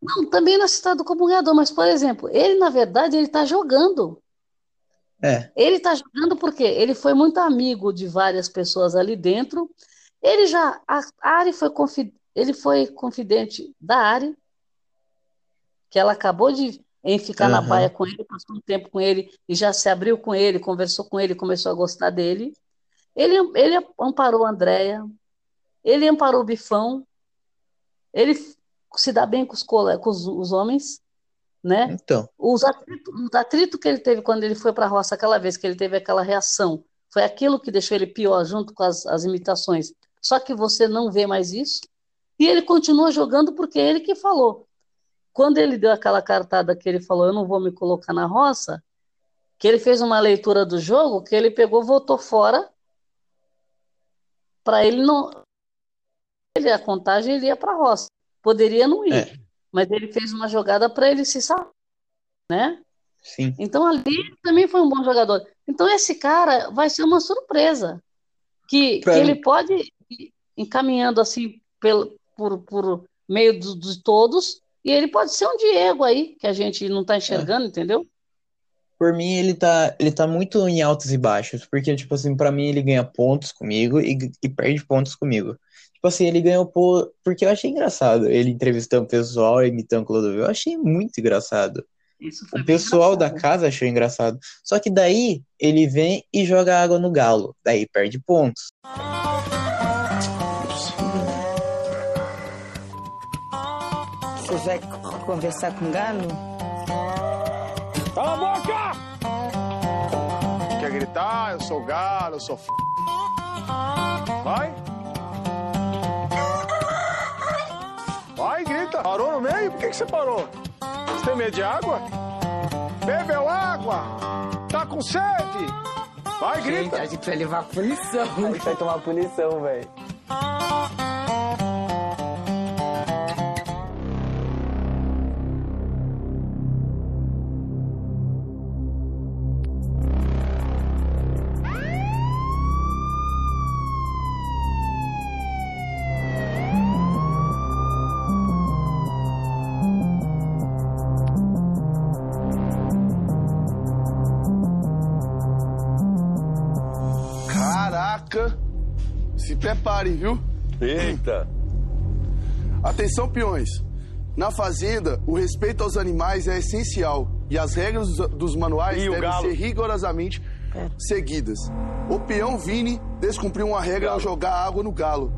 Não, também não é citado como ganhador, mas, por exemplo, ele, na verdade, ele está jogando.
É,
Ele está jogando porque ele foi muito amigo de várias pessoas ali dentro. Ele já. A a Ari foi, confi- ele foi confidente da Ari, que ela acabou de em ficar na
Aham.
baia com ele, passou um tempo com ele e já se abriu com ele, conversou com ele, começou a gostar dele. Ele, ele amparou a Andréia, ele amparou o Bifão, ele se dá bem com os, com os, os homens, né?
então.
Os atritos, os atritos que ele teve quando ele foi para a roça aquela vez que ele teve aquela reação, foi aquilo que deixou ele pior junto com as, as imitações. Só que você não vê mais isso. E ele continua jogando porque é ele que falou. Quando ele deu aquela cartada que ele falou, eu não vou me colocar na roça, que ele fez uma leitura do jogo, que ele pegou, voltou fora, para ele não. Ele, a contagem ele ia para a roça. Poderia não ir,
É.
mas ele fez uma jogada para ele se salvar, né?
Sim.
Então ali também foi um bom jogador. Então esse cara vai ser uma surpresa, que, que ele pode ir encaminhando assim pelo, por, por meio do- de todos, e ele pode ser um Diego aí, que a gente não está enxergando, entendeu?
Por mim, ele tá, ele tá muito em altos e baixos, porque, tipo assim, pra mim ele ganha pontos comigo e, e perde pontos comigo. Tipo assim, ele ganhou por... porque eu achei engraçado ele entrevistando o pessoal, imitando o Clodovil, eu achei muito engraçado.
Isso foi
O pessoal da casa achou engraçado. Só que daí ele vem e joga água no galo, daí perde pontos.
Você vai conversar com o Galo?
Cala a boca!
gritar, eu sou galo, eu sou f... Vai. Vai, grita. Parou no meio? Por que, que você parou? Você tem medo de água? Bebeu água? Tá com sede? Vai, grita.
Gente, a gente vai levar punição.
A gente vai tomar punição, velho.
Preparem, viu?
Eita!
Atenção, peões. Na fazenda, o respeito aos animais é essencial e as regras dos, manuais
o
devem
galo?
ser rigorosamente seguidas. O peão Vini descumpriu uma regra ao jogar água no galo.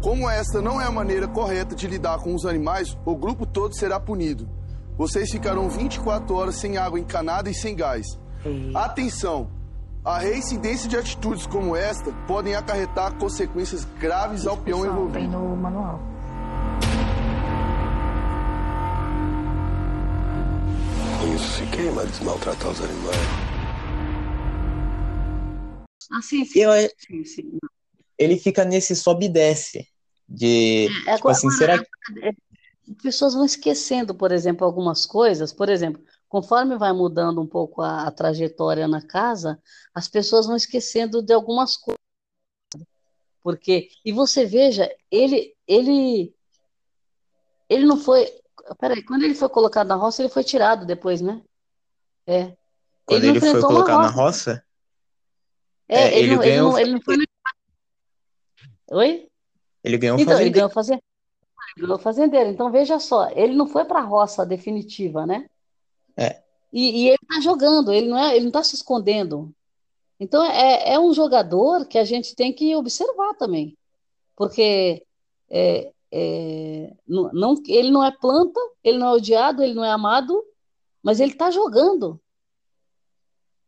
Como esta não é a maneira correta de lidar com os animais, o grupo todo será punido. Vocês ficarão 24 horas sem água encanada e sem gás. Atenção! A reincidência de atitudes como esta podem acarretar consequências graves ao peão envolvido.
no manual.
Isso se queima, desmaltratar os animais.
Ah, sim, sim.
Eu,
sim, sim.
ele fica nesse sobe e desce. De,
É,
tipo assim,
agora-
será que.
As pessoas vão esquecendo, por exemplo, algumas coisas. Por exemplo, conforme vai mudando um pouco a, a trajetória na casa, as pessoas vão esquecendo de algumas coisas. Porque, e você veja, ele, ele, ele não foi. Peraí, quando ele foi colocado na roça, ele foi tirado depois, né? É.
Quando
não
ele foi colocado na
roça.
roça?
É,
É,
ele,
ele
não, ele,
ganhou-
não, ele não foi. Oi?
Ele ganhou
Então, ele ganhou fazendeiro. Ele ganhou fazendeiro. Então, veja só, ele não foi para a roça definitiva, né?
É.
E, e ele está jogando, ele não é, ele não está se escondendo. Então, é, é um jogador que a gente tem que observar também. Porque é, é, não, não- ele não é planta, ele não é odiado, ele não é amado, mas ele está jogando.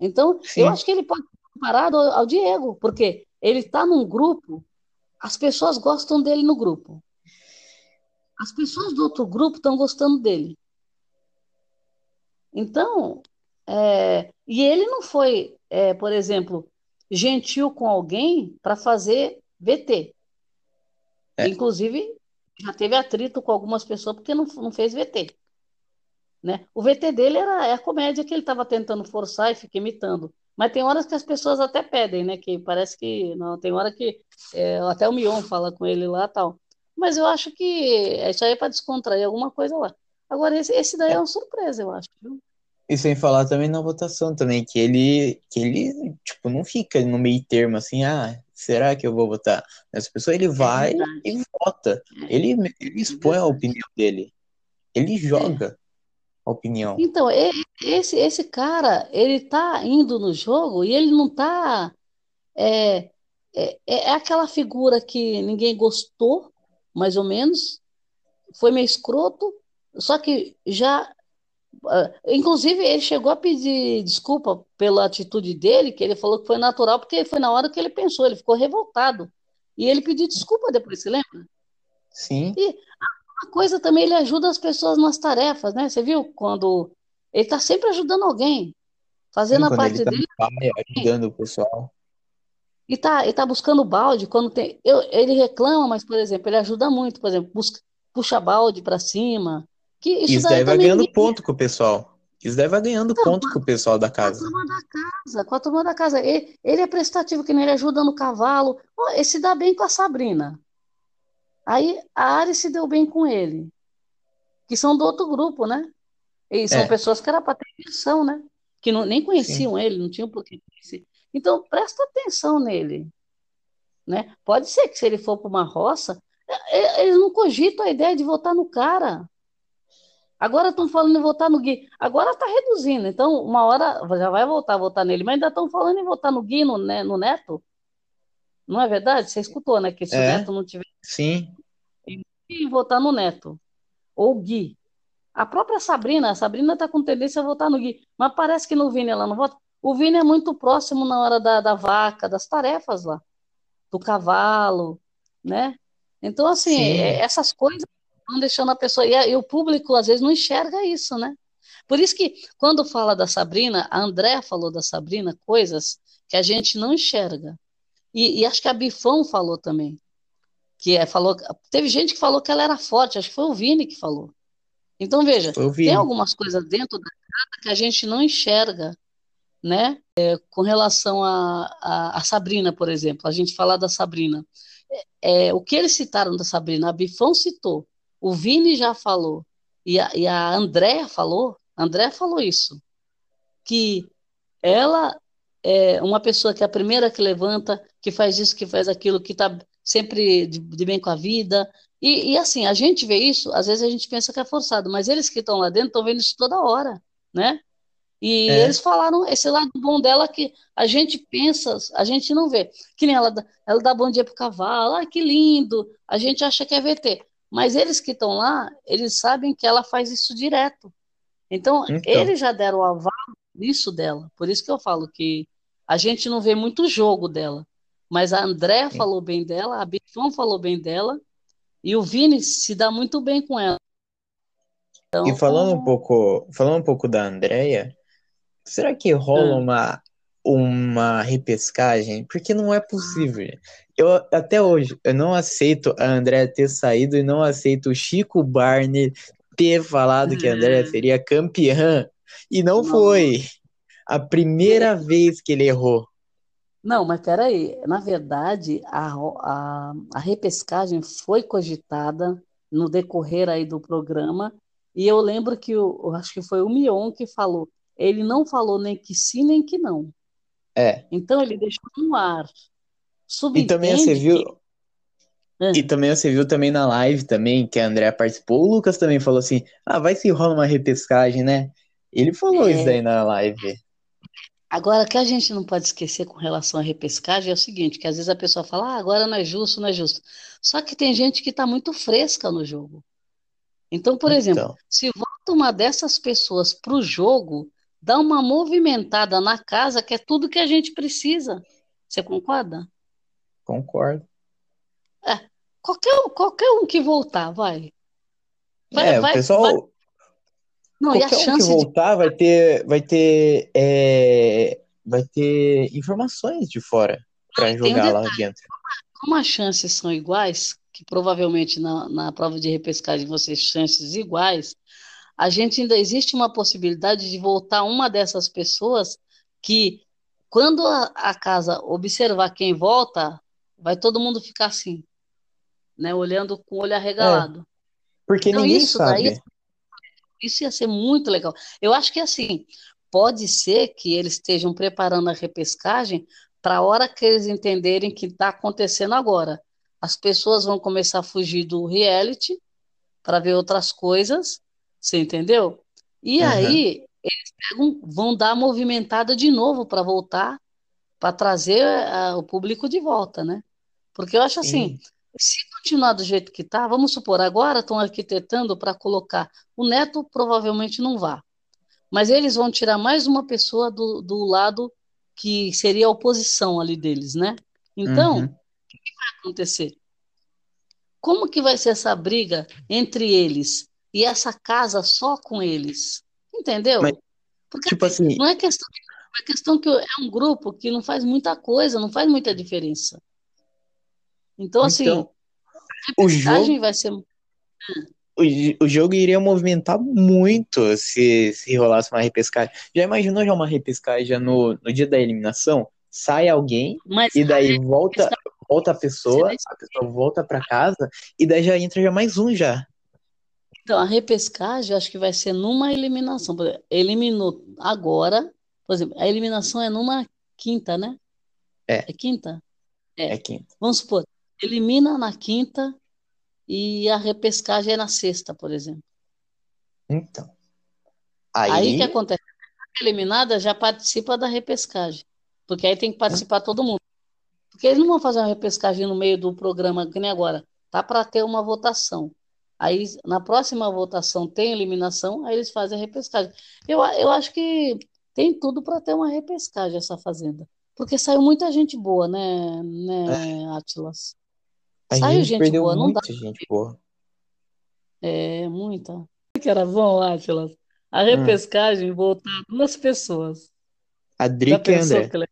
Então,
Sim.
eu acho que ele pode ser comparado ao, ao Diego, porque ele está num grupo, as pessoas gostam dele no grupo. As pessoas do outro grupo estão gostando dele. Então, é, e ele não foi, é, por exemplo, gentil com alguém para fazer VT.
É.
Inclusive, já teve atrito com algumas pessoas porque não, não fez VT. Né? O VT dele era é a comédia que ele estava tentando forçar e fica imitando. Mas tem horas que as pessoas até pedem, né? Que parece que não, tem hora que é, até o Mion fala com ele lá tal. Mas eu acho que isso aí é para descontrair alguma coisa lá. Agora, esse, esse daí é uma surpresa, eu acho. viu?
E sem falar também na votação também, que ele, que ele, tipo, não fica no meio termo assim, ah, será que eu vou votar nessa pessoa? Ele vai
verdade.
e vota. Ele, ele expõe a opinião dele. Ele joga a opinião.
Então, esse, esse cara, ele tá indo no jogo e ele não tá. É, é, é aquela figura que ninguém gostou, mais ou menos, foi meio escroto, só que já. ah, Inclusive, ele chegou a pedir desculpa pela atitude dele, que ele falou que foi natural, porque foi na hora que ele pensou, ele ficou revoltado. E ele pediu desculpa depois, você lembra?
Sim,
E uma coisa também, ele ajuda as pessoas nas tarefas, né? Você viu quando ele está sempre ajudando alguém,
sim,
fazendo a
quando
parte
ele tá
dele
pai, ajudando o pessoal.
e tá, e tá buscando balde quando tem. Eu, ele reclama, mas, por exemplo, ele ajuda muito, por exemplo, busca, puxa balde para cima. Que isso
Isso
daí
daí vai ganhando ponto com o pessoal. Isso daí vai ganhando
Então,
ponto com o pessoal da
com a
casa.
turma da casa, com a turma da casa. Ele, ele é prestativo, que nem ele ajuda no cavalo. Ele se dá bem com a Sabrina. Aí a Ari se deu bem com ele, que são do outro grupo, né? E são
É.
pessoas que era para ter atenção, né? Que não, nem conheciam ele, não tinham por que conhecer. Então, presta atenção nele, né? Pode ser que se ele for para uma roça, é- é- eles não cogitam a ideia de votar no cara. Agora estão falando em votar no Gui. Agora está reduzindo. Então, uma hora já vai voltar a votar nele, mas ainda estão falando em votar no Gui, no, né, no Neto. Não é verdade? Você escutou, né? Que se o
É.
Neto não tiver
Sim,
que votar no Neto ou Gui. A própria Sabrina, a Sabrina está com tendência a votar no Gui, mas parece que no Vini ela não vota. O Vini é muito próximo na hora da, da vaca, das tarefas lá, do cavalo, né? Então, assim, é, essas coisas vão deixando a pessoa. E, e, o público, às vezes, não enxerga isso, né? Por isso que, quando fala da Sabrina, a André falou da Sabrina coisas que a gente não enxerga. E, e acho que a Bifão falou também. Que é, falou, teve gente que falou que ela era forte, acho que foi o Vini que falou. Então, veja, tem algumas coisas dentro da casa que a gente não enxerga, né? É, com relação a, a, a, Sabrina, por exemplo, a gente falar da Sabrina. É, é, o que eles citaram da Sabrina, a Bifão citou, o Vini já falou, e a, e a Andréa falou, Andréa falou isso, que ela é uma pessoa que é a primeira que levanta, que faz isso, que faz aquilo, que está sempre de, de, bem com a vida. E, e, assim, a gente vê isso, às vezes a gente pensa que é forçado, mas eles que estão lá dentro estão vendo isso toda hora, né? E é. eles falaram esse lado bom dela que a gente pensa, a gente não vê. Que nem ela, ela dá bom dia pro cavalo, ah, que lindo, a gente acha que é VT. Mas eles que estão lá, eles sabem que ela faz isso direto. Então, então, eles já deram o aval nisso dela. Por isso que eu falo que a gente não vê muito jogo dela. Mas a André falou bem dela, a Bifão falou bem dela, e o Vini se dá muito bem com ela.
Então, e falando um pouco, falando um pouco da Andrea, será que rola hum. uma uma repescagem? Porque não é possível. Eu até hoje eu não aceito a Andrea ter saído e não aceito o Chico Barney ter falado que a Andrea hum. seria campeã e não, não. foi a primeira vez que ele errou.
Não, mas peraí, na verdade, a, a, a repescagem foi cogitada no decorrer aí do programa, e eu lembro que o, acho que foi o Mion que falou, ele não falou nem que sim, nem que não.
É.
Então ele deixou no ar.
E também você viu. Que... E também você viu também na live também, que a Andrea participou, o Lucas também falou assim, ah, vai se rola uma repescagem, né? Ele falou é... isso aí na live.
Agora, o que a gente não pode esquecer com relação à repescagem é o seguinte, que às vezes a pessoa fala, ah, agora não é justo, não é justo. Só que tem gente que está muito fresca no jogo. Então, por então. exemplo, se volta uma dessas pessoas para o jogo, dá uma movimentada na casa, que é tudo que a gente precisa. Você concorda?
Concordo.
É, qualquer, qualquer um que voltar, vai.
vai é, vai, o pessoal, vai, não, Qualquer um que voltar de... vai ter, vai ter, é, vai ter informações de fora para jogar um lá dentro.
Como as chances são iguais, que provavelmente na, na prova de repescagem vão ser chances iguais, a gente ainda existe uma possibilidade de voltar uma dessas pessoas que, quando a, a casa observar quem volta, vai todo mundo ficar assim, né, olhando com o olho arregalado. É,
porque então, ninguém sabe. Daí,
isso ia ser muito legal. Eu acho que assim, pode ser que eles estejam preparando a repescagem para a hora que eles entenderem que está acontecendo agora. As pessoas vão começar a fugir do reality para ver outras coisas, você entendeu? E uhum. aí eles pegam, vão dar a movimentada de novo para voltar, para trazer uh, o público de volta, né? Porque eu acho assim, se continuar do jeito que está, vamos supor, agora estão arquitetando para colocar. O neto provavelmente não vá. Mas eles vão tirar mais uma pessoa do, do lado que seria a oposição ali deles, né? Então, uhum. o que, que vai acontecer? Como que vai ser essa briga entre eles e essa casa só com eles? Entendeu? Mas, Porque tipo assim, não é questão, é questão que é um grupo que não faz muita coisa, não faz muita diferença. Então, assim, então,
o jogo vai ser. O, o jogo iria movimentar muito se, se rolasse uma repescagem. Já imaginou já uma repescagem no, no dia da eliminação? Sai alguém Mas, e daí volta, volta a pessoa, a pessoa volta para casa e daí já entra já mais um já.
Então, a repescagem acho que vai ser numa eliminação. Eliminou agora, por exemplo, a eliminação é numa quinta, né?
É.
É quinta? É.
É quinta.
Vamos supor, elimina na quinta e a repescagem é na sexta, por exemplo.
Então.
Aí, aí que acontece? A eliminada já participa da repescagem. Porque aí tem que participar todo mundo. Porque eles não vão fazer uma repescagem no meio do programa, que nem agora. Tá para ter uma votação. Aí, na próxima votação, tem eliminação, aí eles fazem a repescagem. Eu, eu acho que tem tudo para ter uma repescagem essa fazenda. Porque saiu muita gente boa, né, né, Atlas?
A
Saiu
gente
gente boa, não dá.
muita gente boa.
É, muita. Que era bom, Atlas. A
Hum.
repescagem voltar duas pessoas.
A Drica e André.
le-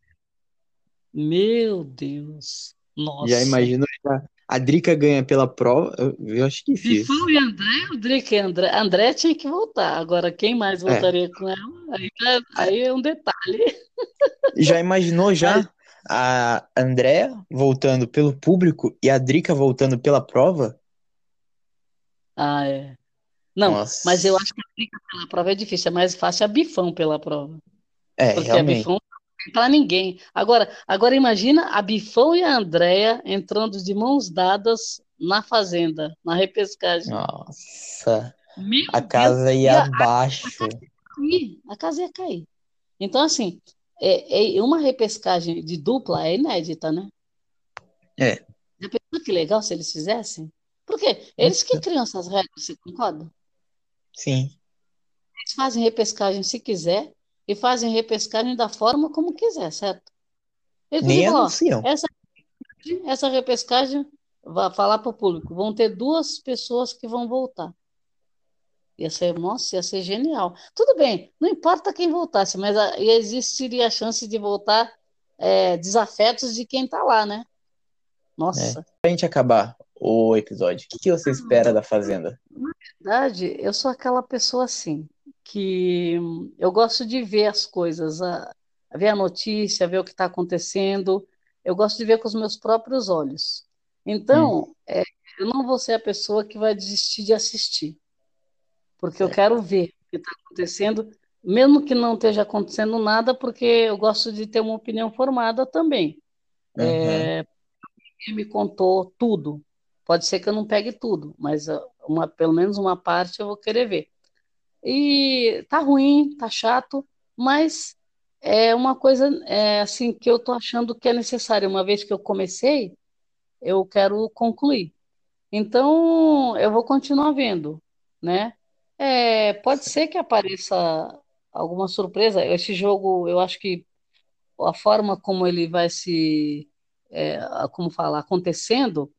Meu Deus. Nossa.
Já imaginou já? A Drica ganha pela prova? Eu, eu acho difícil.
Bifão e André, o Drica e André. André tinha que voltar. Agora, quem mais
É.
voltaria com ela? Aí, é- aí é um detalhe.
Já imaginou já a André voltando pelo público e a Drica voltando pela prova?
Ah, é. Não,
Nossa.
mas eu acho que a Drica pela prova é difícil. É mais fácil a Bifão pela prova.
É,
Porque a
realmente.
Bifão pra ninguém. Agora, agora imagina a Bifão e a Andréia entrando de mãos dadas na fazenda, na repescagem.
Nossa,
Meu
a
Deus,
casa ia
a-
abaixo.
cair, a casa ia cair. Então, assim, é, é uma repescagem de dupla é inédita, né?
É.
Já pensou que legal se eles fizessem? Porque eles que criam essas regras, você concorda?
Sim.
Eles fazem repescagem se quiser e fazem repescagem da forma como quiser, certo?
Nem
dizem, ó, essa, essa repescagem vai falar para o público, vão ter duas pessoas que vão voltar. Ia ser, nossa, ia ser genial. Tudo bem, não importa quem voltasse, mas a- existiria a chance de voltar é, desafetos de quem tá lá, né? Nossa.
É. Pra gente acabar o episódio, o que que você espera da Fazenda?
verdade, eu sou aquela pessoa assim, que hum, eu gosto de ver as coisas, a, a ver a notícia, ver o que está acontecendo. Eu gosto de ver com os meus próprios olhos. Então, é, eu não vou ser a pessoa que vai desistir de assistir, porque eu quero ver o que está acontecendo, mesmo que não esteja acontecendo nada, porque eu gosto de ter uma opinião formada também. É, Ninguém me contou tudo. Pode ser que eu não pegue tudo, mas ah, uma, pelo menos uma parte eu vou querer ver. E tá ruim, tá chato, mas é uma coisa é, assim que eu tô achando que é necessária. Uma vez que eu comecei, eu quero concluir. Então, eu vou continuar vendo, né? É, pode ser que apareça alguma surpresa. Esse jogo, eu acho que a forma como ele vai se, é, como falar, acontecendo,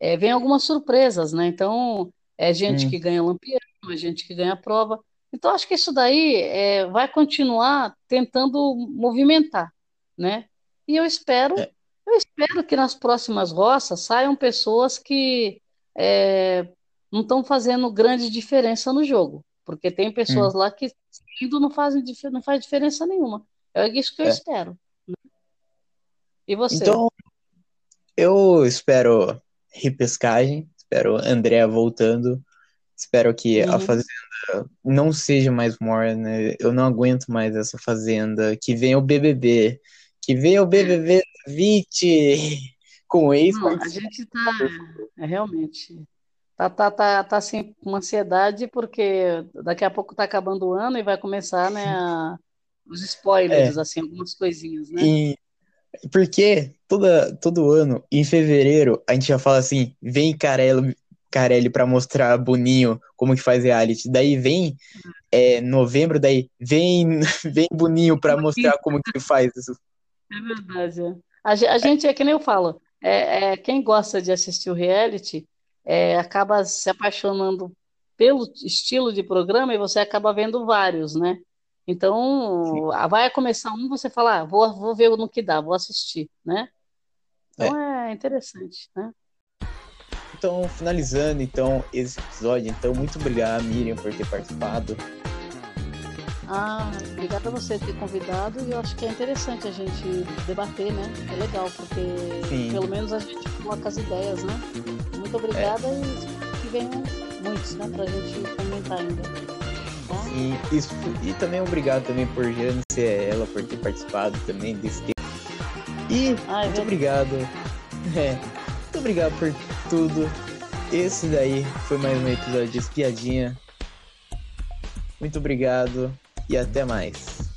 é, vem algumas surpresas, né? Então, é gente
Hum.
que ganha Lampião, é gente que ganha prova. Então, acho que isso daí é, vai continuar tentando movimentar, né? E eu espero, eu espero que nas próximas roças saiam pessoas que é, não estão fazendo grande diferença no jogo, porque tem pessoas lá que indo não fazem não faz diferença nenhuma. É isso que eu
É.
espero. né? E você?
Então, eu espero repescagem, espero Andrea voltando, espero que a
Uhum.
Fazenda não seja mais morna, eu não aguento mais essa Fazenda, que venha o BBB, que venha o BBB 20 com ex
Não, a gente tá é, realmente tá, tá, tá, tá assim com uma ansiedade porque daqui a pouco tá acabando o ano e vai começar, né, a- os spoilers,
É.
assim, algumas coisinhas, né?
E porque toda, todo ano, em fevereiro, a gente já fala assim, vem Carelli, Carelli para mostrar Boninho como que faz reality. Daí vem é, novembro, daí vem, vem Boninho para mostrar como que faz isso.
É verdade. é. A, a gente, é que nem eu falo, é, é, quem gosta de assistir o reality é, acaba se apaixonando pelo estilo de programa e você acaba vendo vários, né? Então, ah, vai começar um, você fala, ah, vou, vou ver no que dá, vou assistir, né? Então é interessante, né?
Então, finalizando então esse episódio, então muito obrigado, Miriam, por ter participado.
Ah, obrigada a você ter convidado e eu acho que é interessante a gente debater, né? É legal, porque
Sim.
pelo menos a gente coloca as ideias, né? Muito obrigada e que venham muitos, né, pra gente comentar ainda. Tá?
E, isso, e também obrigado também por Jane ser ela, por ter participado também desse tempo. E
Ah, é
muito
verdade.
obrigado. É, muito obrigado por tudo. Esse daí foi mais um episódio de Espiadinha. Muito obrigado e até mais.